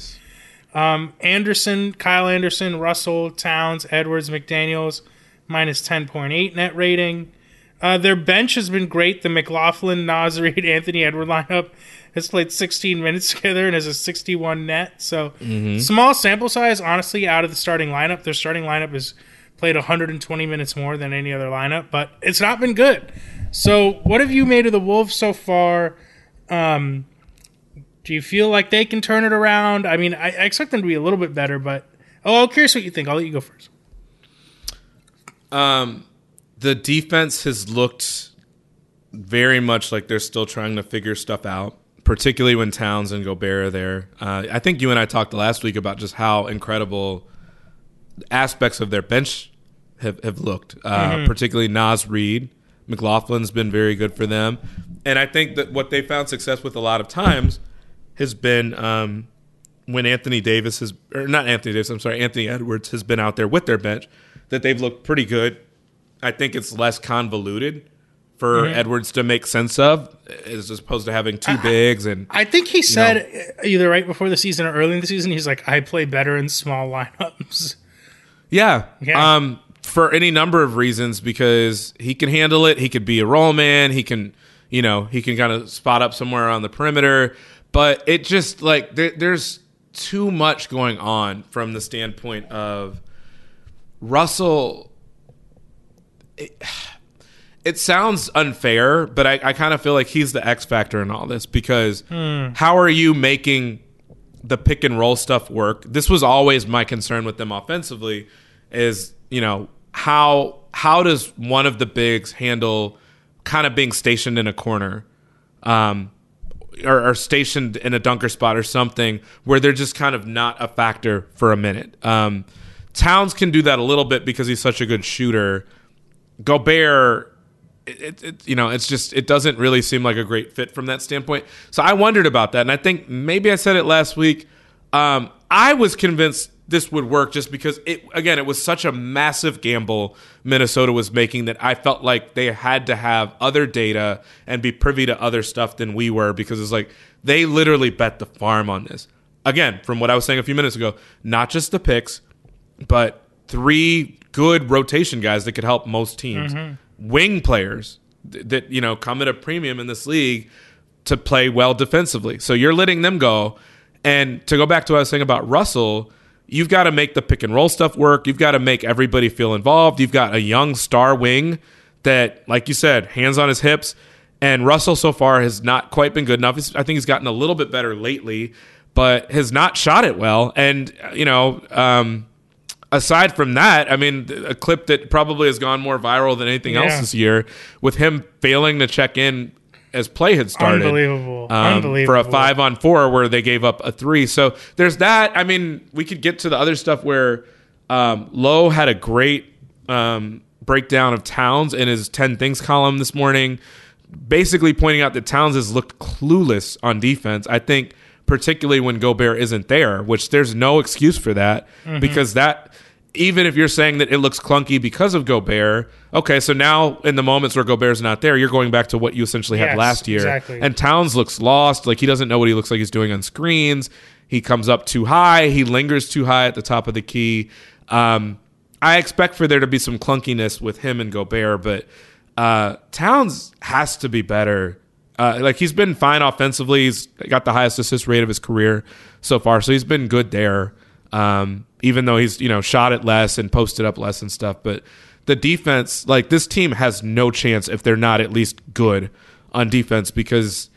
Um, Anderson, Kyle Anderson, Russell, Towns, Edwards, McDaniels, minus 10.8 net rating. Uh, their bench has been great. The McLaughlin, Naz Reid, Anthony Edward lineup has played 16 minutes together and has a 61 net. So small sample size, honestly, out of the starting lineup. Their starting lineup has played 120 minutes more than any other lineup, but it's not been good. So what have you made of the Wolves so far? Um, do you feel like they can turn it around? I mean, I, I expect them to be a little bit better, but oh, I'm curious what you think. I'll let you go first. Um, the defense has looked very much like they're still trying to figure stuff out, particularly when Towns and Gobert are there. Uh, I think you and I talked last week about just how incredible aspects of their bench have, have looked, uh, particularly Naz Reid. McLaughlin's been very good for them. And I think that what they found success with a lot of times has been um, when Anthony Davis has, or not Anthony Davis, I'm sorry, Anthony Edwards has been out there with their bench, that they've looked pretty good. I think it's less convoluted for Edwards to make sense of, as opposed to having two bigs and I think he said either right before the season or early in the season, he's like, I play better in small [LAUGHS] lineups. Yeah. Yeah. Um, for any number of reasons, because he can handle it. He could be a roll man. He can, you know, he can kind of spot up somewhere on the perimeter. But it just like there, there's too much going on from the standpoint of Russell. It, it sounds unfair, but I, I kind of feel like he's the X factor in all this because hmm. how are you making the pick and roll stuff work? This was always my concern with them offensively is, you know, how how does one of the bigs handle kind of being stationed in a corner? Um or, or stationed in a dunker spot or something where they're just kind of not a factor for a minute. Um, Towns can do that a little bit because he's such a good shooter. Gobert, it, it, you know, it's just it doesn't really seem like a great fit from that standpoint. So I wondered about that, and I think maybe I said it last week. Um, I was convinced this would work just because it again it was such a massive gamble Minnesota was making that I felt like they had to have other data and be privy to other stuff than we were because it's like they literally bet the farm on this. Again, from what I was saying a few minutes ago, not just the picks, but three good rotation guys that could help most teams. Mm-hmm. Wing players th- that you know come at a premium in this league to play well defensively. So you're letting them go. And to go back to what I was saying about Russell, you've got to make the pick and roll stuff work. You've got to make everybody feel involved. You've got a young star wing that, like you said, hands on his hips. And Russell so far has not quite been good enough. He's- I think he's gotten a little bit better lately, but has not shot it well. And, you know, um, aside from that, I mean, a clip that probably has gone more viral than anything else this year with him failing to check in as play had started. Unbelievable. Um, For a five on four where they gave up a three. So there's that. I mean, we could get to the other stuff where um, Lowe had a great um, breakdown of Towns in his 10 things column this morning, basically pointing out that Towns has looked clueless on defense. I think particularly when Gobert isn't there, which there's no excuse for that Mhm. because that even if you're saying that it looks clunky because of Gobert, okay, so now in the moments where Gobert's not there, you're going back to what you essentially had Yes, last year. exactly. And Towns looks lost, like he doesn't know what he looks like he's doing on screens. He comes up too high, he lingers too high at the top of the key. Um, I expect for there to be some clunkiness with him and Gobert, but uh, Towns has to be better. Uh, like he's been fine offensively. He's got the highest assist rate of his career so far, so he's been good there. Um, even though he's you know shot it less and posted up less and stuff, but the defense, like this team, has no chance if they're not at least good on defense because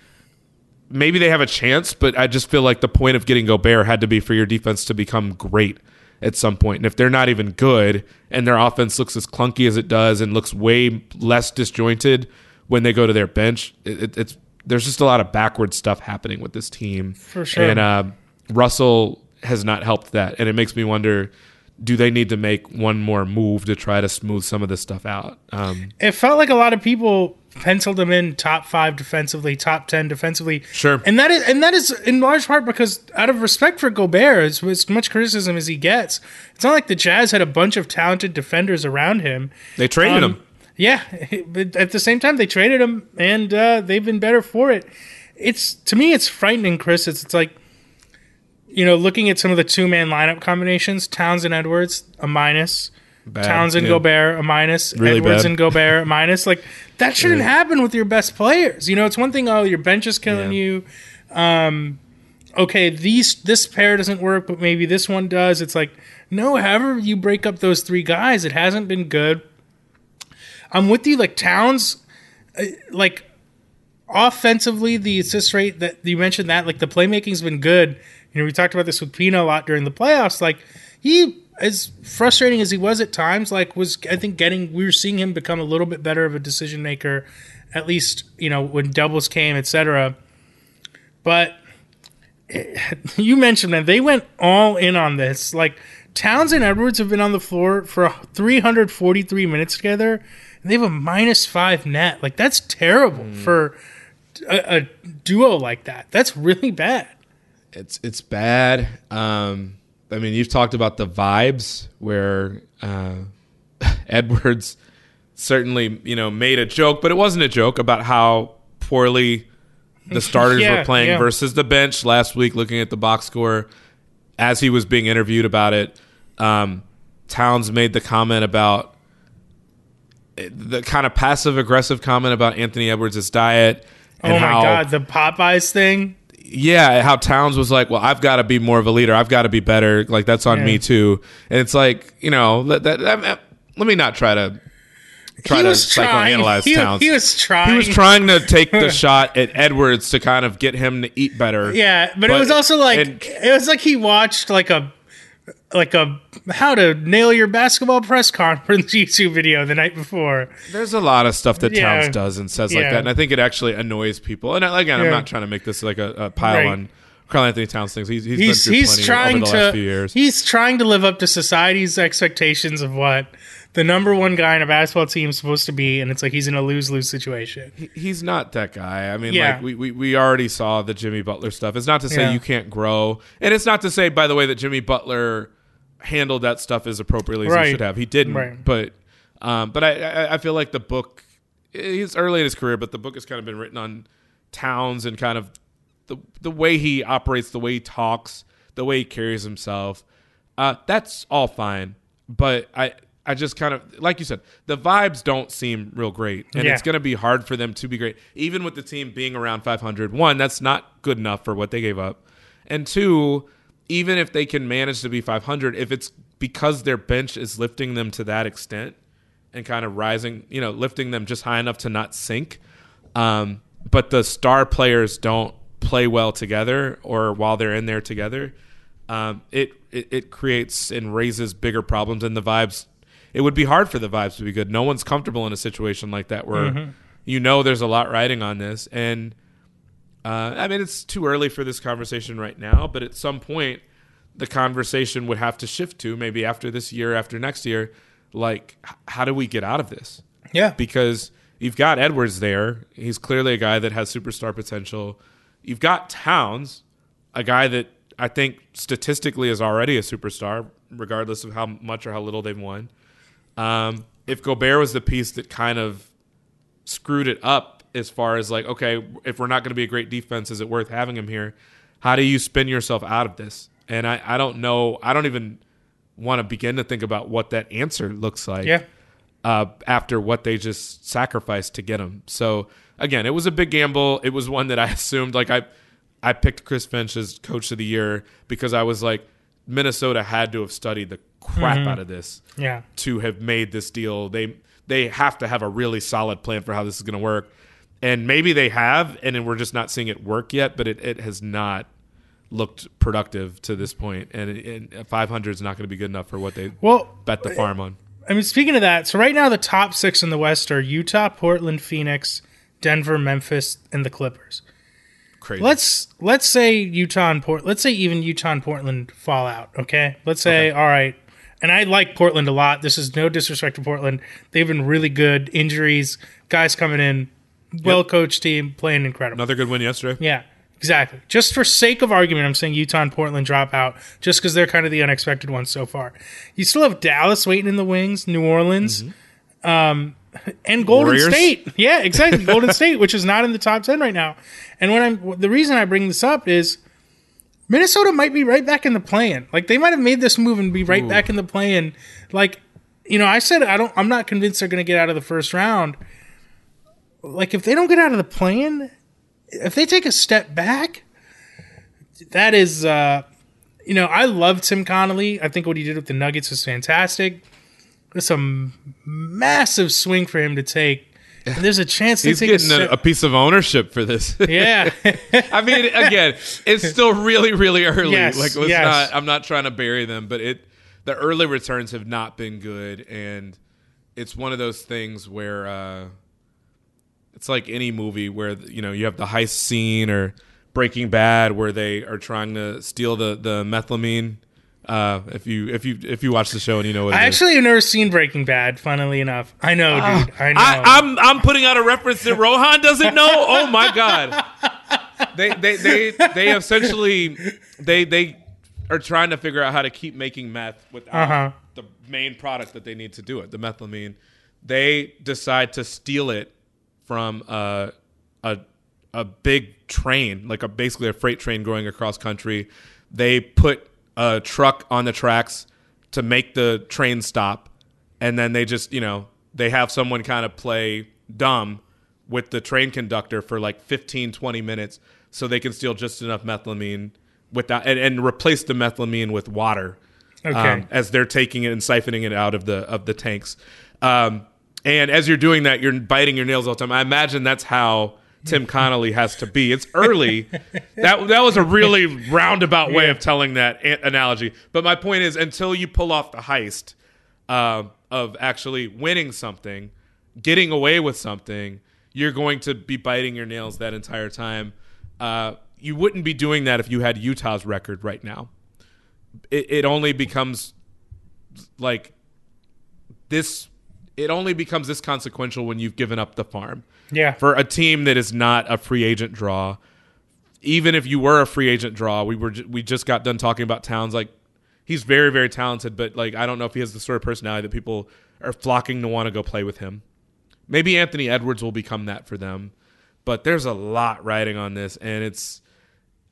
maybe they have a chance, but I just feel like the point of getting Gobert had to be for your defense to become great at some point. And if they're not even good and their offense looks as clunky as it does and looks way less disjointed when they go to their bench, it, it, it's there's just a lot of backward stuff happening with this team. For sure. And uh, Russell has not helped that, and it makes me wonder. Do they need to make one more move to try to smooth some of this stuff out? Um, It felt like a lot of people penciled him in top five defensively, top ten defensively. Sure. and that is and that is in large part because out of respect for Gobert, as, as much criticism as he gets, it's not like the Jazz had a bunch of talented defenders around him. they traded Um, him. Yeah, [LAUGHS] but at the same time, they traded him, and uh, they've been better for it. It's to me, it's frightening, Chris. It's, it's like, you know, looking at some of the two man lineup combinations: Towns and Edwards, a minus. Bad, Towns and yeah. Gobert, a minus. Really Edwards bad. and Gobert, a minus. Like that shouldn't happen with your best players. You know, it's one thing. Oh, your bench is killing Yeah. you. Um, okay, these this pair doesn't work, but maybe this one does. It's like no. However, you break up those three guys, it hasn't been good. I'm with you. Like Towns, uh, like offensively, the assist rate that you mentioned that like the playmaking's been good. You know, we talked about this with Pina a lot during the playoffs. Like he, as frustrating as he was at times, like was I think getting we were seeing him become a little bit better of a decision maker, at least you know when doubles came, etc. But [LAUGHS] you mentioned that they went all in on this. Like Towns and Edwards have been on the floor for 343 minutes together, and they have a minus five net. Like that's terrible mm. for a, a duo like that. That's really bad. It's it's bad. Um, I mean, you've talked about the vibes where uh, [LAUGHS] Edwards certainly you know made a joke, but it wasn't a joke about how poorly the [LAUGHS] starters Yeah, were playing yeah. versus the bench last week. Looking at the box score as he was being interviewed about it, um, Towns made the comment about the kind of passive aggressive comment about Anthony Edwards' diet. And oh my how, god, the Popeyes thing. Yeah, how Towns was like, "Well, I've got to be more of a leader. I've got to be better. Like that's on Yeah. me too." And it's like, you know, that, that, that- let me not try to try to psychoanalyze [LAUGHS] He- Towns. he was trying. He was trying to take the [LAUGHS] shot at Edwards to kind of get him to eat better. Yeah, but, it was also like and- it was like he watched like a like a how to nail your basketball press conference [LAUGHS] YouTube video the night before. There's a lot of stuff that Yeah. Towns does and says like that, and I think it actually annoys people. And again, I'm not trying to make this like a, a pile Right. on Karl Anthony Towns things. He's he's, He's been he's trying to last few years. he's trying to live up to society's expectations of what the number one guy in a basketball team is supposed to be, and it's like he's in a lose lose situation. he's not that guy. I mean, Yeah. like we, we we already saw the Jimmy Butler stuff. It's not to say Yeah. you can't grow, and it's not to say, by the way, that Jimmy Butler handled that stuff as appropriately as Right. he should have. He didn't, Right. but um, but I, I I feel like the book he's early in his career, but the book has kind of been written on Towns and kind of the the way he operates, the way he talks, the way he carries himself. Uh, that's all fine, but I. I just kind of like you said, the vibes don't seem real great, and Yeah. it's going to be hard for them to be great, even with the team being around 500. One, that's not good enough for what they gave up, and two, even if they can manage to be 500, if it's because their bench is lifting them to that extent and kind of rising, you know, lifting them just high enough to not sink, um, but the star players don't play well together or while they're in there together, um, it, it it creates and raises bigger problems, and the vibes. It would be hard for the vibes to be good. No one's comfortable in a situation like that where Mhm. you know there's a lot riding on this, and uh, I mean it's too early for this conversation right now. But at some point, the conversation would have to shift to maybe after this year, after next year, like how do we get out of this? Yeah. because you've got Edwards there. He's clearly a guy that has superstar potential. You've got Towns, a guy that I think statistically is already a superstar, regardless of how much or how little they've won. Um, if Gobert was the piece that kind of screwed it up as far as like, okay, if we're not going to be a great defense, is it worth having him here? How do you spin yourself out of this? And I, I don't know. I don't even want to begin to think about what that answer looks like Yeah. uh, after what they just sacrificed to get him. So again, it was a big gamble. It was one that I [LAUGHS] assumed like I I picked Chris Finch as coach of the year because I was like Minnesota had to have studied the crap Mhm. out of this Yeah. to have made this deal. They they have to have a really solid plan for how this is going to work. And maybe they have, and we're just not seeing it work yet. But it, it has not looked productive to this point, and, and 500 is not going to be good enough for what they Well, bet the farm on. I mean, speaking of that, so right now the top six in the West are Utah, Portland, Phoenix, Denver, Memphis, and the Clippers. Crazy. Let's let's say Utah and Port. Let's say even Utah and Portland fall out. Okay. Let's say all right. And I like Portland a lot. This is no disrespect to Portland. They've been really good. Injuries, guys coming in, well coached team, playing incredible. Another good win yesterday. Yeah, exactly. Just for sake of argument, I'm saying Utah and Portland drop out just because they're kind of the unexpected ones so far. You still have Dallas waiting in the wings, New Orleans, um, and Golden Warriors. State. Yeah, exactly. Golden State, which is not in the top ten right now. And when I'm the reason I bring this up is Minnesota might be right back in the plan. Like they might have made this move and be right Ooh. back in the plan. Like, you know, I said I don't. I'm not convinced they're going to get out of the first round. Like if they don't get out of the plan, if they take a step back, that is, uh, you know, I love Tim Connolly. I think what he did with the Nuggets was fantastic. It's a massive swing for him to take. And there's a chance He's getting a a, piece of ownership for this. [LAUGHS] Yeah. I mean, again, it's still really, really early. Yes, like, let's yes. not. I'm not trying to bury them, but it. The early returns have not been good, and it's one of those things where uh, it's like any movie where you know you have the heist scene or Breaking Bad where they are trying to steal the the methylamine. Uh, if you if you if you watch the show and you know what it I is. actually have never seen Breaking Bad. Funnily enough, I know, dude. I know. I, I'm I'm putting out a reference that Rohan doesn't know. Oh my god! They they they they essentially they they are trying to figure out how to keep making meth without Uh-huh. the main product that they need to do it, the methylamine. They decide to steal it from a a a big train, like a basically a freight train going across country. They put a truck on the tracks to make the train stop, and then they just you know they have someone kind of play dumb with the train conductor for like 15 20 minutes so they can steal just enough methylamine without and, and replace the methylamine with water Okay. um, as they're taking it and siphoning it out of the of the tanks um, and as you're doing that, you're biting your nails all the time. I imagine that's how Tim Connolly has to be. It's early. that that was a really roundabout way of telling that a- analogy. But my point is, until you pull off the heist uh, of actually winning something, getting away with something, you're going to be biting your nails that entire time. Uh, you wouldn't be doing that if you had Utah's record right now. It, it only becomes like this. It only becomes this consequential when you've given up the farm Yeah. for a team that is not a free agent draw. Even if you were a free agent draw, we were we just got done talking about Towns. Like he's very very talented, but like I don't know if he has the sort of personality that people are flocking to want to go play with him. Maybe Anthony Edwards will become that for them, but there's a lot riding on this, and it's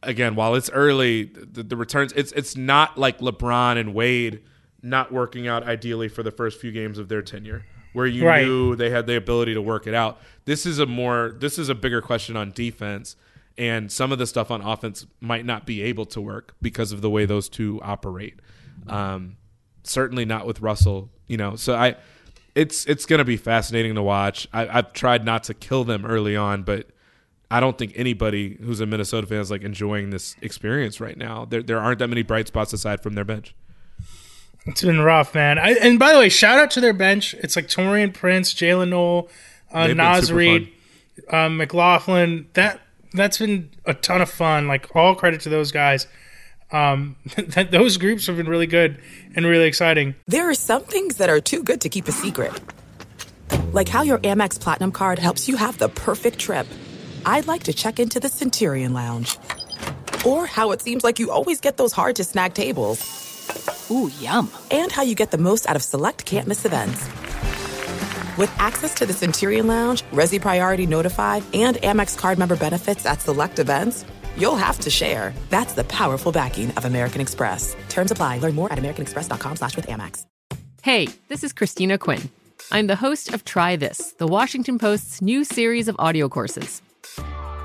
again while it's early, the, the returns it's it's not like LeBron and Wade not working out ideally for the first few games of their tenure where you Right. knew they had the ability to work it out. This is a more this is a bigger question on defense and some of the stuff on offense might not be able to work because of the way those two operate. Um, certainly not with Russell, you know. So I it's it's going to be fascinating to watch. I, I've tried not to kill them early on, but I don't think anybody who's a Minnesota fan is like enjoying this experience right now. There there aren't that many bright spots aside from their bench. It's been rough, man. I, and by the way, shout out to their bench. It's like Taurean Prince, Jaylen Nowell, uh, They've Naz Reid, um, McLaughlin. That that's been a ton of fun. Like all credit to those guys. Um, [LAUGHS] that those groups have been really good and really exciting. There are some things that are too good to keep a secret. Like how your Amex Platinum card helps you have the perfect trip. I'd like to check into the Centurion Lounge. Or how it seems like you always get those hard to snag tables. Ooh, yum. And how you get the most out of select can't miss events. With access to the Centurion Lounge, Resy Priority Notified, and Amex card member benefits at select events, you'll have to share. That's the powerful backing of American Express. Terms apply. Learn more at americanexpress.com slash with Amex. Hey, this is Christina Quinn. I'm the host of Try This, the Washington Post's new series of audio courses.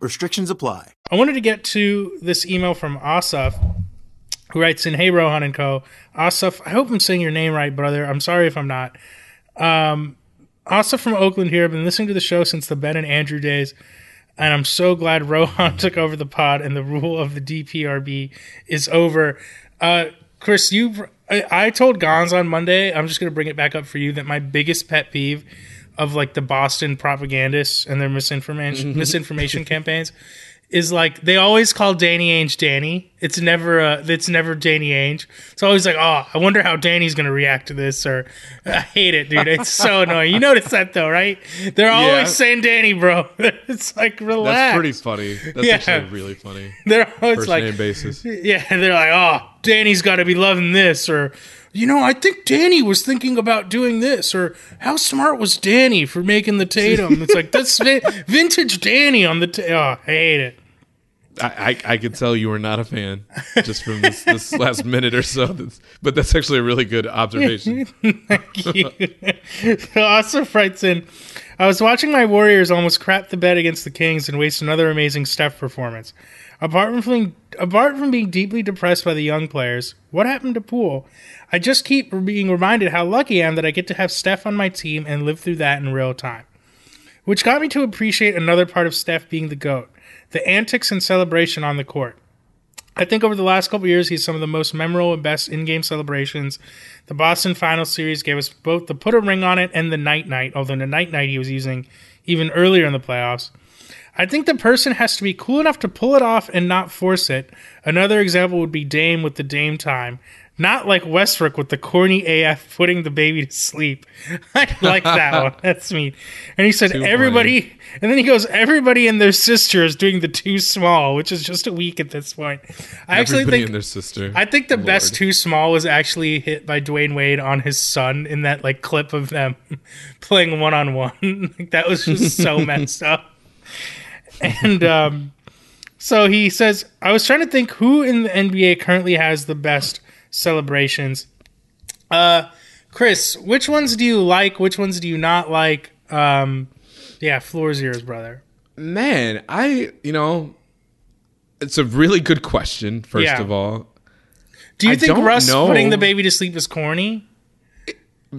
Restrictions apply. I wanted to get to this email from Asaf, who writes in, "Hey Rohan and Co. Asaf, I hope I'm saying your name right, brother. I'm sorry if I'm not. Um, Asaf from Oakland here. I've been listening to the show since the Ben and Andrew days, and I'm so glad Rohan [LAUGHS] took over the pod and the rule of the DPRB is over. Uh, Chris, you, I, I told Gons on Monday. I'm just going to bring it back up for you that my biggest pet peeve." Of like the Boston propagandists and their misinformation misinformation campaigns is like they always call Danny Ainge Danny. It's never uh it's never Danny Ainge. It's always like, oh, I wonder how Danny's gonna react to this or I hate it, dude. It's so [LAUGHS] annoying. You notice that though, right? They're always Yeah. saying Danny, bro. [LAUGHS] it's like relax. That's pretty funny. That's Yeah. actually really funny. [LAUGHS] They're always First like name basis. Yeah, they're like, oh, Danny's gotta be loving this or you know, I think Danny was thinking about doing this, or how smart was Danny for making the Tatum? It's like that's [LAUGHS] vintage Danny on the. Ta- oh, I hate it. I, I, I could tell you were not a fan just from this, this [LAUGHS] last minute or so. That's, but that's actually a really good observation. [LAUGHS] Thank you. also writes in, I was watching my Warriors almost crap the bed against the Kings and waste another amazing Steph performance. Apart from apart from being deeply depressed by the young players, what happened to Poole? I just keep being reminded how lucky I am that I get to have Steph on my team and live through that in real time. Which got me to appreciate another part of Steph being the GOAT the antics and celebration on the court. I think over the last couple years, he's some of the most memorable and best in-game celebrations. The Boston Final Series gave us both the put a ring on it and the night night, although the night night he was using even earlier in the playoffs. I think the person has to be cool enough to pull it off and not force it. Another example would be Dame with the Dame time. Not like Westbrook with the corny AF putting the baby to sleep. [LAUGHS] I like that one. [LAUGHS] That's me. And he said Too everybody, and then he goes, everybody and their sister is doing the too small, which is just a week at this point. I actually think and their sister. I think the best Lord. too small was actually hit by Dwyane Wade on his son in that like clip of them [LAUGHS] playing one on one. That was just so messed up. And um, so he says, I was trying to think who in the NBA currently has the best celebrations. Uh, Chris, which ones do you like? Which ones do you not like? Um, yeah, floor's yours, brother. Man, I you know, it's a really good question. First Yeah. of all, Do you I think Russ know. putting the baby to sleep is corny?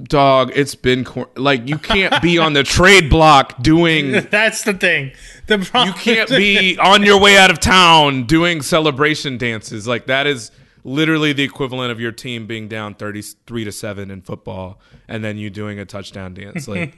dog, it's been cor- like you can't be on the trade block doing. [LAUGHS] That's the thing. The problem You can't be on your way out of town doing celebration dances. Like that is literally the equivalent of your team being down 33 to 7 in football and then you doing a touchdown dance. Like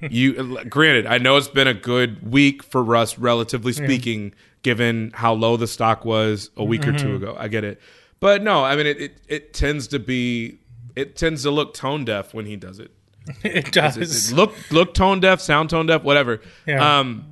[LAUGHS] you granted, I know it's been a good week for Russ relatively speaking given how low the stock was a week or two Mhm. ago. I get it. But no, I mean it, it it tends to be it tends to look tone deaf when he does it. [LAUGHS] It does. it- look look tone deaf, sound tone deaf, whatever. Yeah. Um,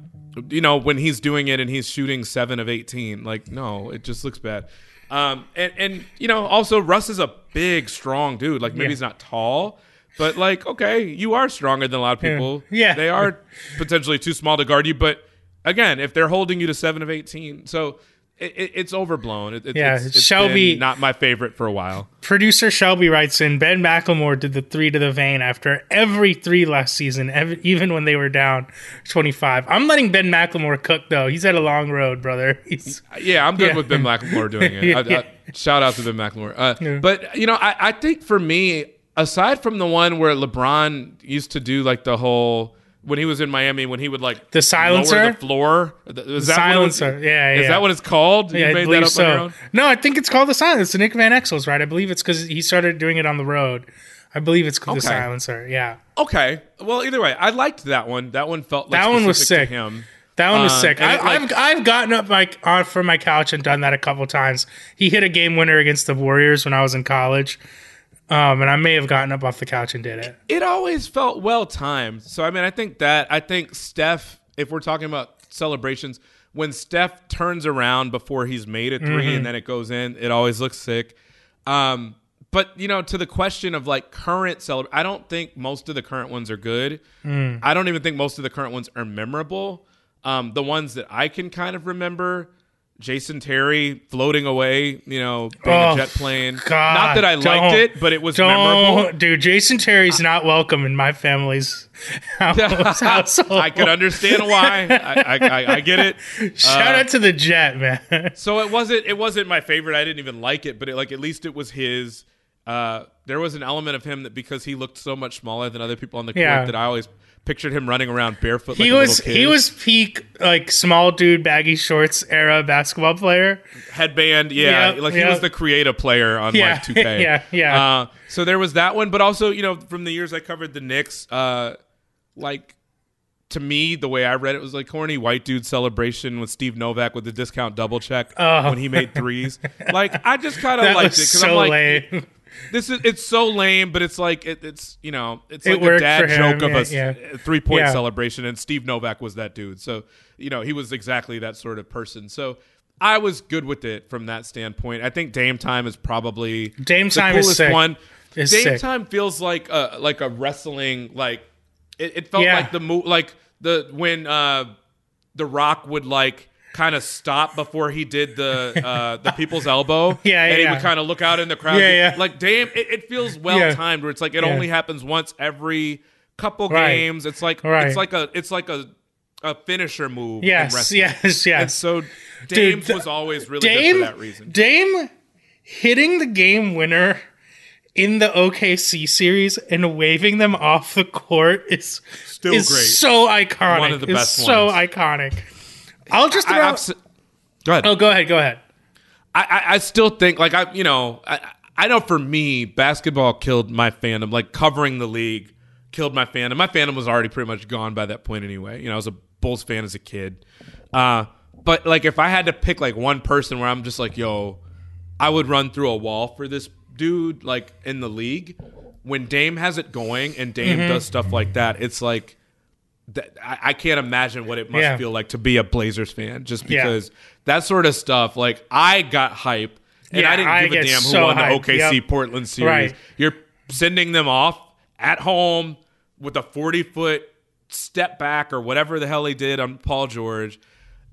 you know when he's doing it and he's shooting seven of eighteen, like no, it just looks bad. Um, and and you know also Russ is a big, strong dude. Like maybe Yeah. he's not tall, but like okay, you are stronger than a lot of Yeah. people. Yeah. they are potentially too small to guard you. But again, if they're holding you to seven of eighteen, so. It, it, it's overblown. It, it, Yeah, it's, it's Shelby- not my favorite for a while. Producer Shelby writes in Ben McLemore did the three to the vein after every three last season, ev- even when they were down 25. I'm letting Ben McLemore cook, though. He's had a long road, brother. [LAUGHS] He's, Yeah, I'm good Yeah. with Ben McLemore doing it. [LAUGHS] I, I, shout out to Ben McLemore. Uh, Yeah. But you know, I, I think for me, aside from the one where LeBron used to do like the whole when he was in Miami, when he would like The silencer? lower the floor. Is was- silencer. Yeah, yeah. Is that what it's called? yeah, you I believe that up so. on your own. No, I think it's called the silence. The Nick Van Exel's, right? I believe it's because he started doing it on the road. I believe it's called the silencer. Yeah. Okay. Well, either way, I liked that one. That one felt like That one was sick. him. That one was Um, sick. I, like- I've I've gotten up like on from my couch and done that a couple times. He hit a game winner against the Warriors when I was in college, um, and I may have gotten up off the couch and did it. it always felt well timed. So I mean, I think that I think Steph, if we're talking about celebrations, when Steph turns around before he's made a 3 Mhm. and then it goes in, it always looks sick. Um, but you know, to the question of like current celeb, I don't think most of the current ones are good. Mm. I don't even think most of the current ones are memorable. Um, the ones that I can kind of remember. Jason Terry floating away, you know, being Oh, a jet plane. God, Not that I liked it, but it was memorable. Dude, Jason Terry's not welcome in my family's [LAUGHS] [LAUGHS] house- household. I can understand why. I, I, I, I get it. [LAUGHS] Shout Uh, out to the Jet, man. So it wasn't it wasn't my favorite. I didn't even like it, but it, like at least it was his. Uh, there was an element of him that because he looked so much smaller than other people on the court Yeah. that I always pictured him running around barefoot. he like was he was peak like small dude baggy shorts era basketball player. headband. Yeah, Yep, like he was the creative player on Yeah, like [LAUGHS] 2K. yeah, yeah. Uh, so there was that one, but also you know from the years I covered the Knicks, uh, like to me the way I read it was like corny white dude celebration with Steve Novak with the discount double check Oh. when he made threes. [LAUGHS] like I just kind of liked it because so I'm like. lame. This is it's so lame, but it's like it, it's you know it's It like a dad joke of yeah, a, yeah. three point Yeah. celebration, and Steve Novak was that dude. So you know he was exactly that sort of person. So I was good with it from that standpoint. I think Dame Time is probably Dame the Time is sick. one. is Dame sick. time feels like a like a wrestling like it, it felt like the mo- like the when uh the Rock would like kind of stop before he did the uh the people's elbow. [LAUGHS] Yeah, and he yeah. would kind of look out in the crowd. Yeah, yeah. Like Dame, it, it feels well timed where it's like it Yeah. only happens once every couple Right. games. It's like Right. it's like a it's like a a finisher move. in Yes, wrestling. yes, yes. And so Dude, Dame th- was always really Dame, good for that reason. Dame hitting the game winner in the OKC series and waving them off the court is Still is great. so iconic. One of the It's best so ones. iconic. I'll just I- throw. I've s- go ahead. oh, go ahead. Go ahead. I, I, I still think like I you know I, I know for me basketball killed my fandom like covering the league killed my fandom my fandom was already pretty much gone by that point anyway you know I was a Bulls fan as a kid uh but like if I had to pick like one person where I'm just like yo I would run through a wall for this dude like in the league when Dame has it going and Dame Mhm. does stuff like that it's like that, I, I can't imagine what it must Yeah. feel like to be a Blazers fan just Yeah. because that sort of stuff like I got hype and Yeah, I didn't I give a damn who so won the. OKC Yep. Portland series. Right. You're sending them off at home with a 40 foot step back or whatever the hell he did on Paul George.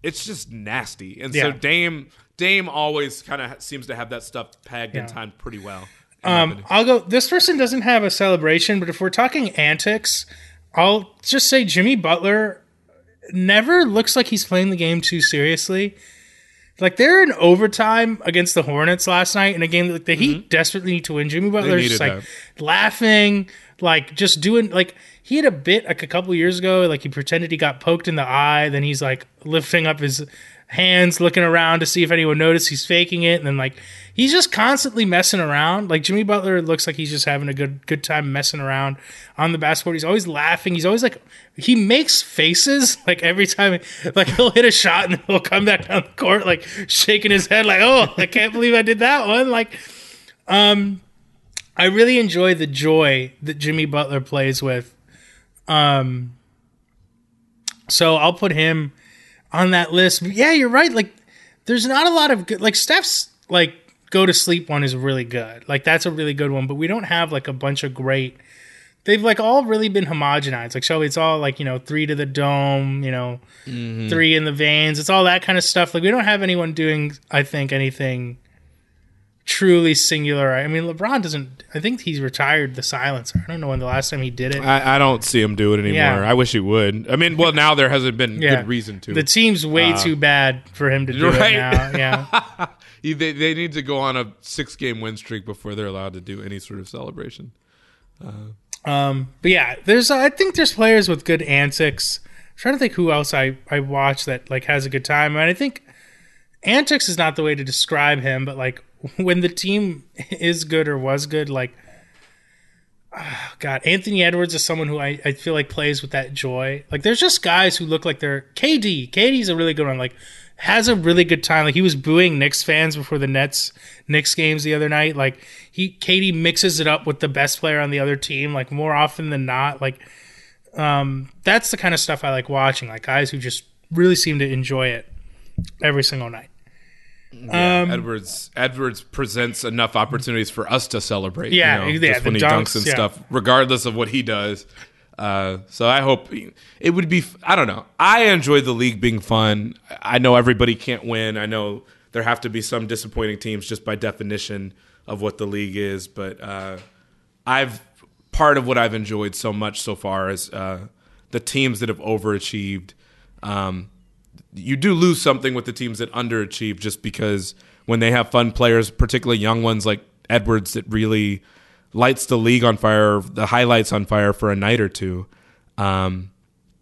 It's just nasty. And so Dame Dame always kind of seems to have that stuff pegged and Yeah. timed pretty well. Um. I'll go. This person doesn't have a celebration, but if we're talking antics, I'll just say Jimmy Butler never looks like he's playing the game too seriously. Like they're in overtime against the Hornets last night in a game that the Heat desperately need to win. Jimmy Butler's just like needed laughing, like just doing like he had a bit like a couple years ago, like he pretended he got poked in the eye, then he's like lifting up his hands, looking around to see if anyone noticed he's faking it, and then like he's just constantly messing around. Like Jimmy Butler looks like he's just having a good good time messing around on the basketball. He's always laughing. He's always like he makes faces [LAUGHS] like every time like he'll hit a shot and he'll come back down the court like shaking his head like, "Oh, I can't believe I did that one." Like um I really enjoy the joy that Jimmy Butler plays with. Um so I'll put him on that list. Yeah, you're right. Like there's not a lot of good like Steph's like go to sleep one is really good. Like that's a really good one, but we don't have like a bunch of great they've like all really been homogenized. Like Shelby, it's all like, you know, three to the dome, you know, Mhm. three in the veins. It's all that kind of stuff. Like we don't have anyone doing, I think, anything truly singular. I mean, LeBron doesn't. I think he's retired the silencer. I don't know when the last time he did it. I, I don't see him do it anymore. Yeah. I wish he would. I mean, well, now there hasn't been Yeah. good reason to. The team's way Uh, too bad for him to do right? it now. [LAUGHS] Yeah. They, they need to go on a six game win streak before they're allowed to do any sort of celebration. Uh, Um, but yeah, there's I think there's players with good antics. I'm trying to think who else I I watch that like has a good time. And I think antics is not the way to describe him, but like [LAUGHS] when the team is good or was good, like ah, God, Anthony Edwards is someone who I, I feel like plays with that joy. Like there's just guys who look like they're KD. KD's a really good one. Like has a really good time. Like he was booing Knicks fans before the Nets Knicks games the other night. Like he KD mixes it up with the best player on the other team, like more often than not. Like um that's the kind of stuff I like watching. Like guys who just really seem to enjoy it every single night. Yeah, Um, Edwards Edwards presents enough opportunities for us to celebrate. Yeah, you know, yeah, just when he dunks, dunks and yeah. stuff, regardless of what he does. Uh, so I hope it would be. I don't know. I enjoy the league being fun. I know everybody can't win. I know there have to be some disappointing teams just by definition of what the league is. But uh, I've part of what I've enjoyed so much so far is uh, the teams that have overachieved. Um, you do lose something with the teams that underachieve just because when they have fun players, particularly young ones like Edwards, that really lights the league on fire, the highlights on fire for a night or two. Um,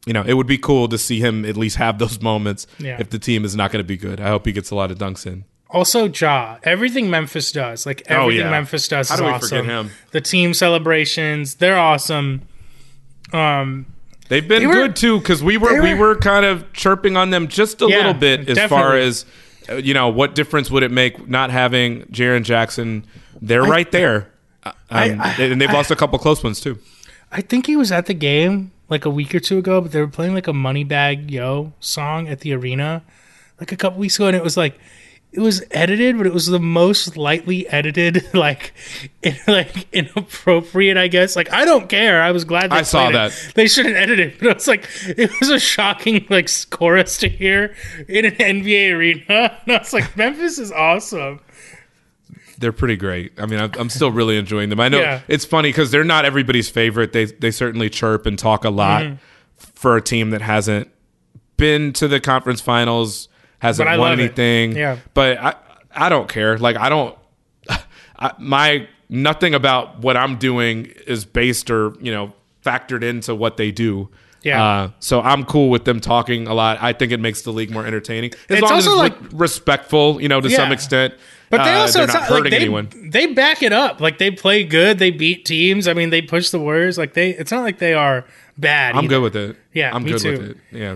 you know, it would be cool to see him at least have those moments Yeah. if the team is not going to be good. I hope he gets a lot of dunks in. Also, Ja, everything Memphis does, like Oh, everything yeah. Memphis does, How is do we awesome. forget him? The team celebrations, they're awesome. Um, They've been They were- good too because we were, they we were- were kind of chirping on them just a Yeah, little bit as far as uh, you know what difference would it make not having Jaren Jackson? They're I- right there, Uh, I- um, I- and they've I- lost a couple close ones too. I think he was at the game like a week or two ago, but they were playing like a Moneybagg Yo song at the arena like a couple weeks ago, and it was like it was edited, but it was the most lightly edited, [LAUGHS] like, in, like inappropriate. I guess. Like, I don't care. I was glad they I saw played it. that. They shouldn't edit it, but it was like it was a shocking like chorus to hear in an NBA arena. [LAUGHS] And I was like, Memphis is awesome. They're pretty great. I mean, I'm, I'm still really enjoying them. I know Yeah. it's funny because they're not everybody's favorite. They they certainly chirp and talk a lot Mhm. for a team that hasn't been to the conference finals, hasn't But won love it. anything. Yeah. But I I don't care. Like I don't. [LAUGHS] I, my nothing about what I'm doing is based or you know factored into what they do. Yeah. Uh, so I'm cool with them talking a lot. I think it makes the league more entertaining as It's long as it's also like respectful, you know, to some extent. But they Uh, also they're not not- like, hurting they, anyone. They back it up. Like they play good. They beat teams. I mean, they push the Warriors. Like they. It's not like they are bad. I'm either. good with it. Yeah, I'm good too. with it. Yeah.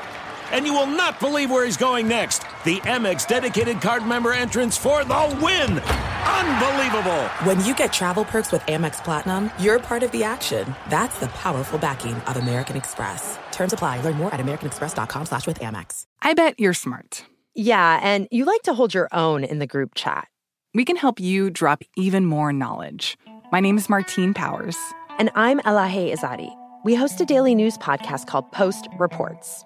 And you will not believe where he's going next. The Amex dedicated card member entrance for the win! Unbelievable! When you get travel perks with Amex Platinum, you're part of the action. That's the powerful backing of American Express. Terms apply. Learn more at americanexpress.com slash with Amex. I bet you're smart. Yeah, and you like to hold your own in the group chat. We can help you drop even more knowledge. My name is Martine Powers. And I'm Elahe Izadi. We host a daily news podcast called Post Reports.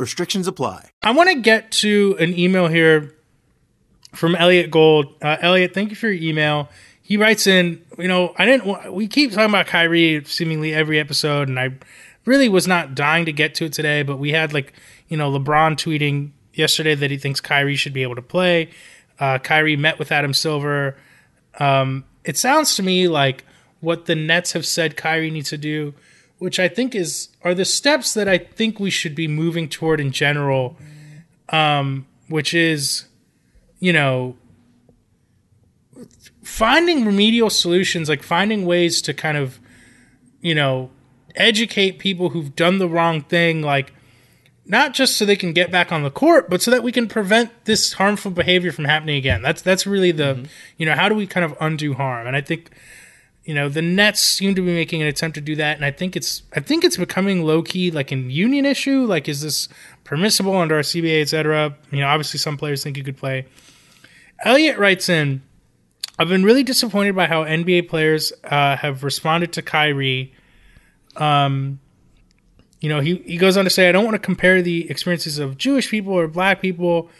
Restrictions apply. I want to get to an email here from Elliot Gold. Uh, Elliot, thank you for your email. He writes in, you know, I didn't. We keep talking about Kyrie seemingly every episode, and I really was not dying to get to it today. But we had like, you know, LeBron tweeting yesterday that he thinks Kyrie should be able to play. Uh, Kyrie met with Adam Silver. Um, it sounds to me like what the Nets have said Kyrie needs to do, which I think is are the steps that I think we should be moving toward in general, um, which is, you know, finding remedial solutions, like finding ways to kind of, you know, educate people who've done the wrong thing, like not just so they can get back on the court, but so that we can prevent this harmful behavior from happening again. That's that's really the you know how do we kind of undo harm? And I think you know the Nets seem to be making an attempt to do that, and I think it's I think it's becoming low key like an union issue. Like, is this permissible under our CBA, et cetera? You know, obviously some players think you could play. Elliot writes in, I've been really disappointed by how NBA players uh, have responded to Kyrie. Um, you know, he, he goes on to say, I don't want to compare the experiences of Jewish people or black people,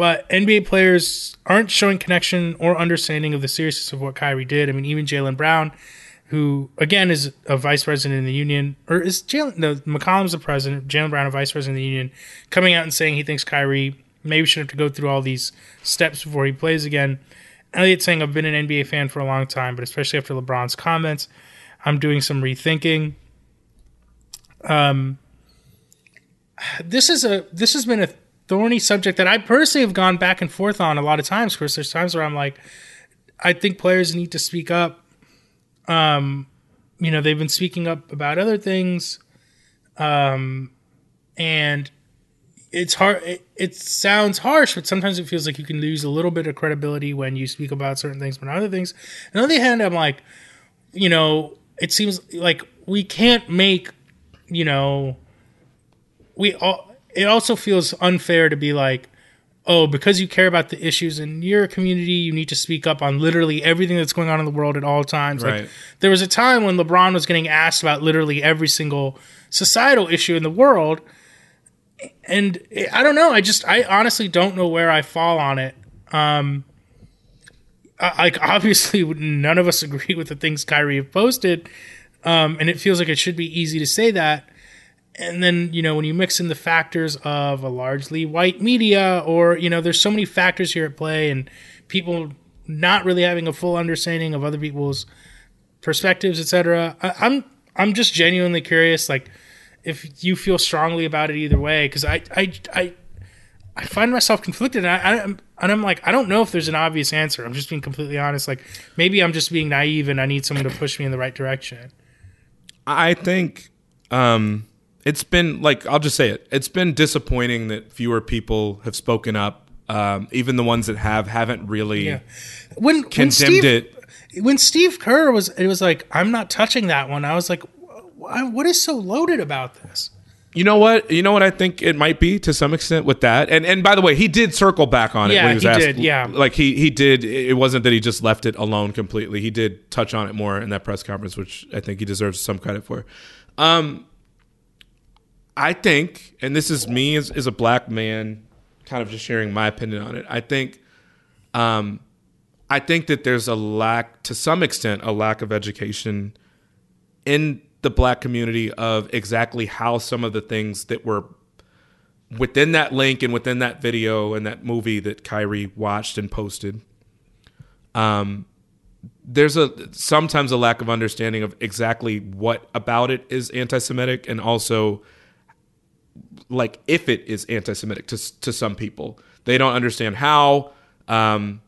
but NBA players aren't showing connection or understanding of the seriousness of what Kyrie did. I mean, even Jaylen Brown, who again is a vice president in the union, or is Jaylen, no, McCollum's the president, Jaylen Brown, a vice president in the union, coming out and saying he thinks Kyrie maybe should have to go through all these steps before he plays again. Elliot saying I've been an NBA fan for a long time, but especially after LeBron's comments, I'm doing some rethinking. Um, this is a this has been a thorny subject that I personally have gone back and forth on a lot of times. Chris, there's times where I'm like, I think players need to speak up. Um, you know, they've been speaking up about other things, um, and it's hard. It, it sounds harsh, but sometimes it feels like you can lose a little bit of credibility when you speak about certain things, but not other things. And On the other hand, I'm like, you know, it seems like we can't make, you know, we all. It also feels unfair to be like, oh, because you care about the issues in your community, you need to speak up on literally everything that's going on in the world at all times. Right. Like there was a time when LeBron was getting asked about literally every single societal issue in the world. And I don't know. I just, I honestly don't know where I fall on it. Um, I- like [LAUGHS] obviously none of us [LAUGHS] agree with the things Kyrie have posted. Um, and it feels like it should be easy to say that. And then, you know, when you mix in the factors of a largely white media or, you know, there's so many factors here at play and people not really having a full understanding of other people's perspectives, etc. I'm I'm just genuinely curious, like, if you feel strongly about it either way, because I, I I I find myself conflicted, and I, I and I'm like, I don't know if there's an obvious answer. I'm just being completely honest. Like, maybe I'm just being naive, and I need someone to push me in the right direction. I think um, it's been like I'll just say it. It's been disappointing that fewer people have spoken up. Um, even the ones that have haven't really Yeah. When when condemned Steve, it. when Steve Kerr was, it was like, I'm not touching that one. I was like, what is so loaded about this? You know what? You know what I think it might be to some extent with that. And and by the way, he did circle back on it Yeah, when he was he asked. did, yeah. like he he did. It wasn't that he just left it alone completely. He did touch on it more in that press conference, which I think he deserves some credit for. Um, I think, and this is me as, as a black man, kind of just sharing my opinion on it. I think, um, I think that there's a lack, to some extent, a lack of education in the black community of exactly how some of the things that were within that link and within that video and that movie that Kyrie watched and posted. Um, there's a sometimes a lack of understanding of exactly what about it is anti-Semitic and also like if it is anti-Semitic to to some people. They don't understand how. Um,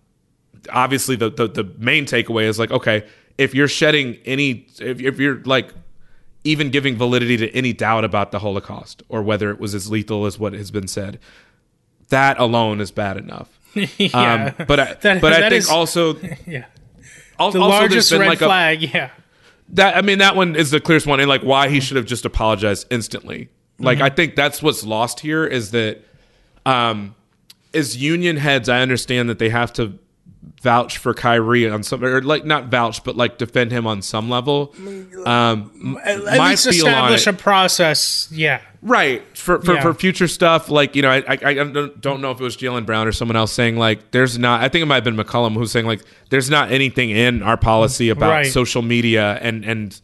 obviously, the, the the main takeaway is like, okay, if you're shedding any, if, if you're like even giving validity to any doubt about the Holocaust or whether it was as lethal as what has been said, that alone is bad enough. [LAUGHS] Yeah. Um, but I, That- but I think is- also [LAUGHS] Yeah. al- The also largest been red like a- flag. yeah. that I mean, that one is the clearest one, and like why he should have just apologized instantly. Like Mhm. I think that's what's lost here is that, um, as union heads, I understand that they have to vouch for Kyrie on some, or like not vouch, but like defend him on some level. Um, At, at least establish it- a process. Yeah. Right for for, Yeah. for future stuff, like you know, I, I I don't don't know if it was Jaylen Brown or someone else saying like there's not. I think it might have been McCollum who's saying like there's not anything in our policy about Right. social media and and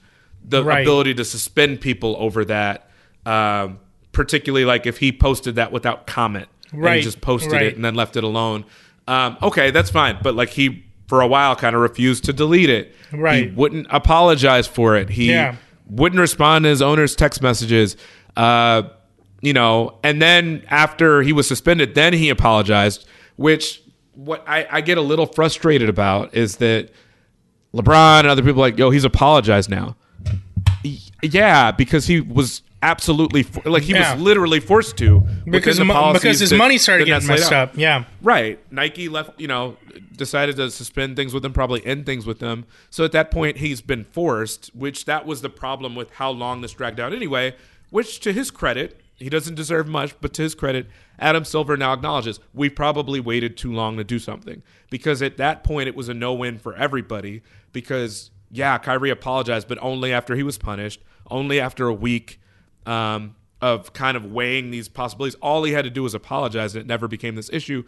the Right. ability to suspend people over that. Um, particularly like if he posted that without comment, and Right, he just posted right. it and then left it alone. Um, okay, that's fine, but like he for a while kind of refused to delete it. Right. He wouldn't apologize for it. He Yeah. wouldn't respond to his owner's text messages. Uh, you know, and then after he was suspended, then he apologized. Which what I, I get a little frustrated about is that LeBron and other people like, yo, he's apologized now. Yeah, because he was absolutely for, like he Yeah. was literally forced to Because, the mo- because his money started getting messed up. Yeah. Right. Nike left, you know, decided to suspend things with him, probably end things with him. So at that point, he's been forced, which that was the problem with how long this dragged out anyway, which to his credit, he doesn't deserve much, but to his credit, Adam Silver now acknowledges we probably waited too long to do something because at that point it was a no win for everybody because, yeah, Kyrie apologized, but only after he was punished, only after a week. Um, of kind of weighing these possibilities. All he had to do was apologize, and it never became this issue.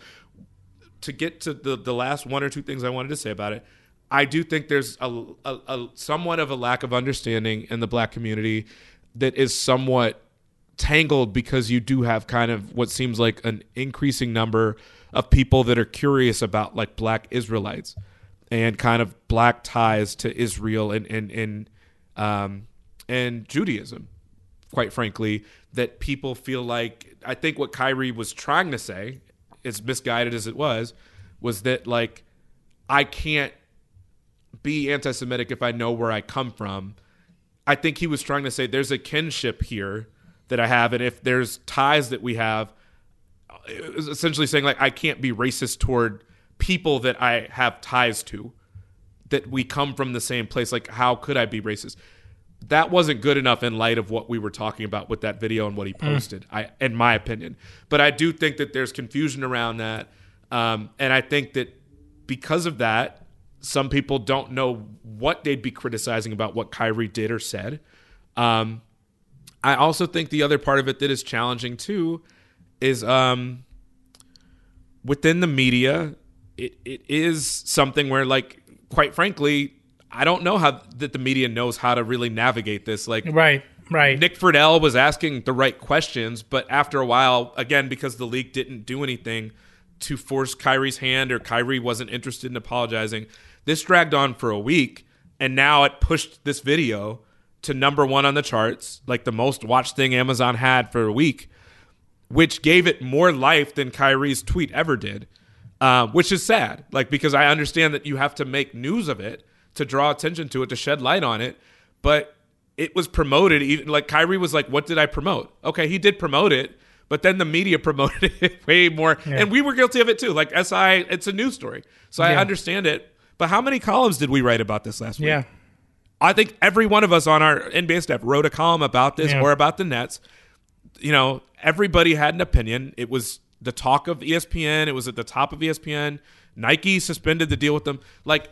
To get to the the last one or two things I wanted to say about it, I do think there's a, a, a somewhat of a lack of understanding in the black community that is somewhat tangled because you do have kind of what seems like an increasing number of people that are curious about like black Israelites and kind of black ties to Israel and and and um, and Judaism. Quite frankly, that people feel like I think what Kyrie was trying to say, as misguided as it was, was that like I can't be anti-Semitic if I know where I come from. I think he was trying to say there's a kinship here that I have, and if there's ties that we have, essentially saying like I can't be racist toward people that I have ties to, that we come from the same place. Like, how could I be racist? That wasn't good enough in light of what we were talking about with that video and what he posted. I, in my opinion, but I do think that there's confusion around that, um, and I think that because of that, some people don't know what they'd be criticizing about what Kyrie did or said. Um, I also think the other part of it that is challenging too is um, within the media, it, it is something where, like, quite frankly, I don't know how that the media knows how to really navigate this. Like, right, right. Nick Friedell was asking the right questions, but after a while, again, because the league didn't do anything to force Kyrie's hand or Kyrie wasn't interested in apologizing, this dragged on for a week, and now it pushed this video to number one on the charts, like the most watched thing Amazon had for a week, which gave it more life than Kyrie's tweet ever did, uh, which is sad. Like because I understand that you have to make news of it to draw attention to it to shed light on it, but it was promoted. Even like Kyrie was like, "What did I promote?" Okay, he did promote it, but then the media [LAUGHS] promoted it way more, Yeah. and we were guilty of it too. Like SI, it's a news story, so I understand it. But how many columns did we write about this last week? Yeah. I think every one of us on our NBA staff wrote a column about this Yeah. or about the Nets. You know, everybody had an opinion. It was the talk of ESPN. It was at the top of ESPN. Nike suspended the deal with them. Like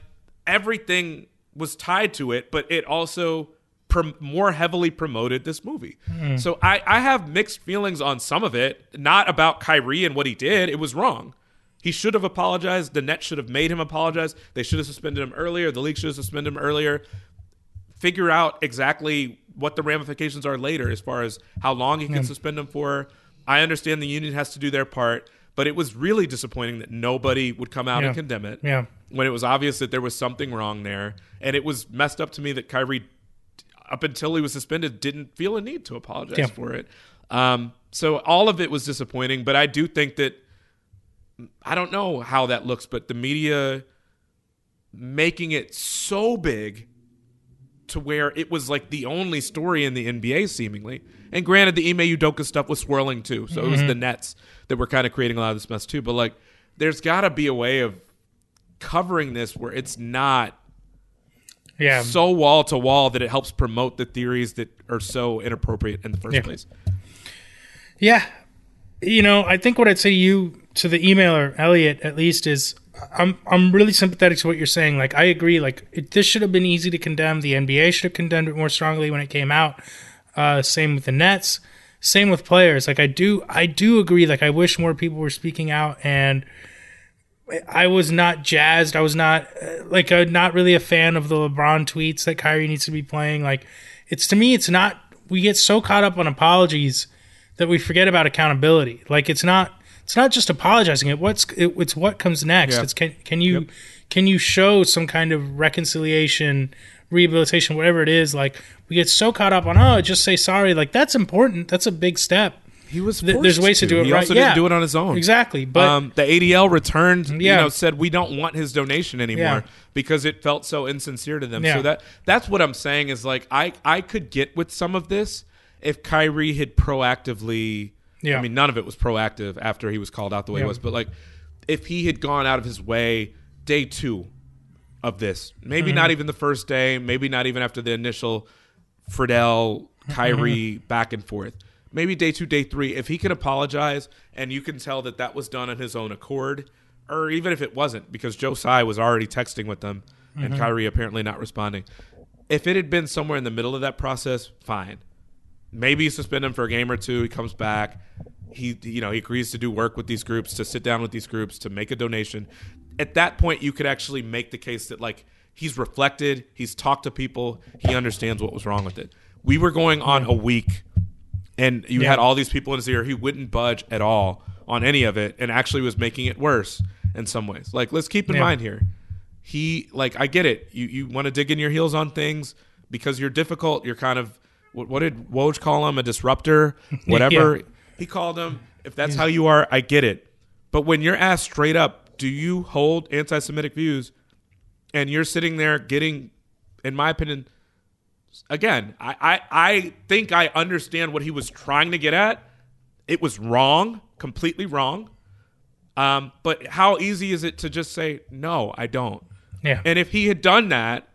everything was tied to it, but it also prom- more heavily promoted this movie. Mm. So I, I have mixed feelings on some of it. Not about Kyrie and what he did. It was wrong. He should have apologized. The Nets should have made him apologize. They should have suspended him earlier. The league should have suspended him earlier. Figure out exactly what the ramifications are later as far as how long he can suspend him for. I understand the union has to do their part, but it was really disappointing that nobody would come out Yeah. and condemn it. Yeah. When it was obvious that there was something wrong there. And it was messed up to me that Kyrie, up until he was suspended, didn't feel a need to apologize Yeah. for it. Um, so all of it was disappointing, but I do think that I don't know how that looks, but the media making it so big to where it was like the only story in the NBA seemingly. And granted, the Ime Udoka stuff was swirling too, so it was Mhm. the Nets that were kind of creating a lot of this mess too. But like, there's got to be a way of covering this where it's not Yeah. so wall to wall that it helps promote the theories that are so inappropriate in the first Yeah. place. Yeah. You know, I think what I'd say to you to the emailer, Elliot, at least, is I'm I'm really sympathetic to what you're saying. Like I agree. Like it, this should have been easy to condemn. The NBA should have condemned it more strongly when it came out. Uh, same with the Nets. Same with players. Like I do I do agree. Like I wish more people were speaking out and. I was not jazzed. I was not uh, like not really a fan of the LeBron tweets that Kyrie needs to be playing. Like it's to me, it's not. We get so caught up on apologies that we forget about accountability. Like it's not. It's not just apologizing. It what's it, it's what comes next. Yeah. It's can can you can you show some kind of reconciliation, rehabilitation, whatever it is. Like we get so caught up on oh, just say sorry. Like that's important. That's a big step. He was. Th- there's ways to, do it He right. also yeah, didn't do it on his own. Exactly. But um, the ADL returned, you Yeah. know, said we don't want his donation anymore Yeah. because it felt so insincere to them. Yeah. So that that's what I'm saying is like I I could get with some of this if Kyrie had proactively. Yeah. I mean, none of it was proactive after he was called out the way Yeah. it was, but like if he had gone out of his way day two of this, maybe Mhm. not even the first day, maybe not even after the initial Friedell, Kyrie Mm-hmm. [LAUGHS] back and forth. Maybe day two, day three, if he can apologize and you can tell that that was done on his own accord, or even if it wasn't, because Joe Tsai was already texting with them and Mhm. Kyrie apparently not responding. If it had been somewhere in the middle of that process, fine. Maybe you suspend him for a game or two. He comes back. He, you know, he agrees to do work with these groups, to sit down with these groups, to make a donation. At that point, you could actually make the case that like he's reflected, he's talked to people, he understands what was wrong with it. We were going on a week, and you Yeah. had all these people in his ear. He wouldn't budge at all on any of it and actually was making it worse in some ways. Like let's keep in Yeah. mind here. He like I get it. You you want to dig in your heels on things because you're difficult. You're kind of what, what did Woj call him? A disruptor, [LAUGHS] whatever Yeah. he called him. If that's how you are, I get it. But when you're asked straight up, do you hold anti-Semitic views, and you're sitting there getting, in my opinion, again, I, I, I think I understand what he was trying to get at. It was wrong, completely wrong. Um, but how easy is it to just say no? I don't. Yeah. And if he had done that,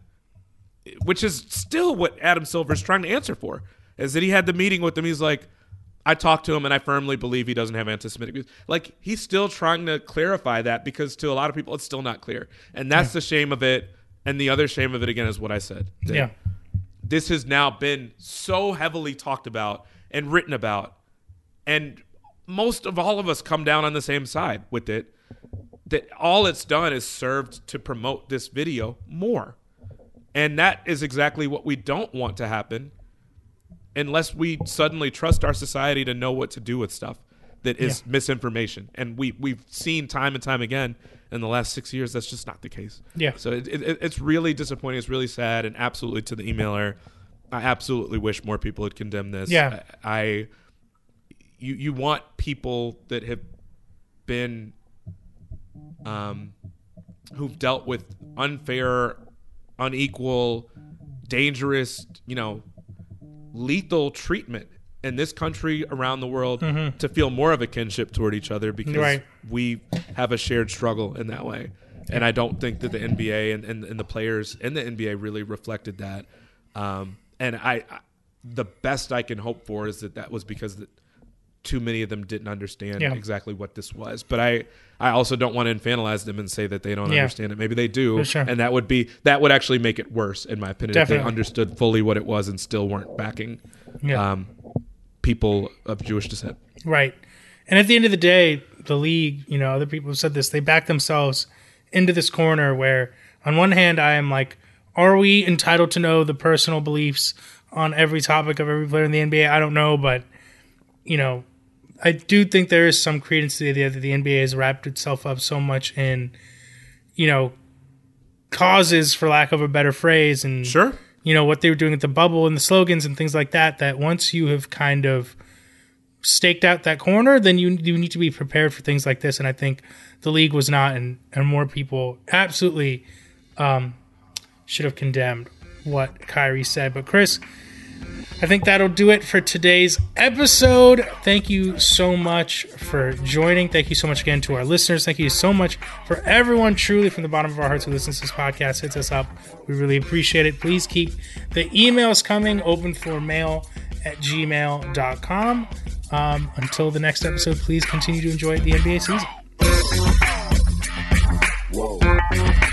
which is still what Adam Silver is trying to answer for, is that he had the meeting with him. He's like, I talked to him and I firmly believe he doesn't have anti-Semitic views. Like he's still trying to clarify that because to a lot of people it's still not clear, and that's Yeah. the shame of it. And the other shame of it again is what I said. Yeah. This has now been so heavily talked about and written about, and most of all of us come down on the same side with it. That all it's done is served to promote this video more. And that is exactly what we don't want to happen unless we suddenly trust our society to know what to do with stuff that is Yeah. misinformation. And we, we've seen time and time again in the last six years that's just not the case. Yeah. So it, it, it's really disappointing. It's really sad. And absolutely to the emailer, I absolutely wish more people had condemned this. Yeah. I, I you, you want people that have been um, who've dealt with unfair, unequal, dangerous, you know, lethal treatment in this country around the world Mhm. to feel more of a kinship toward each other because Right. we have a shared struggle in that way. And I don't think that the NBA and, and, and the players in the NBA really reflected that. Um, and I, I, the best I can hope for is that that was because that too many of them didn't understand Yeah. exactly what this was. But I, I also don't want to infantilize them and say that they don't Yeah. understand it. Maybe they do, sure. and that would be that would actually make it worse, in my opinion, if they understood fully what it was and still weren't backing Yeah. um, people of Jewish descent. Right. And at the end of the day, the league, you know, other people have said this, they back themselves into this corner where, on one hand, I am like, are we entitled to know the personal beliefs on every topic of every player in the NBA? I don't know, but, you know, I do think there is some credence to the idea that the NBA has wrapped itself up so much in, you know, causes, for lack of a better phrase, and sure, you know what they were doing at the bubble and the slogans and things like that. That once you have kind of staked out that corner, then you you need to be prepared for things like this. And I think the league was not, and and more people absolutely um, should have condemned what Kyrie said. But Chris, I think that'll do it for today's episode. Thank you so much for joining. Thank you so much again to our listeners. Thank you so much for everyone, truly from the bottom of our hearts who listens to this podcast, hits us up. We really appreciate it. Please keep the emails coming, open for mail at gmail.com. Um, until the next episode, please continue to enjoy the NBA season.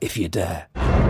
if you dare.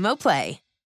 Play.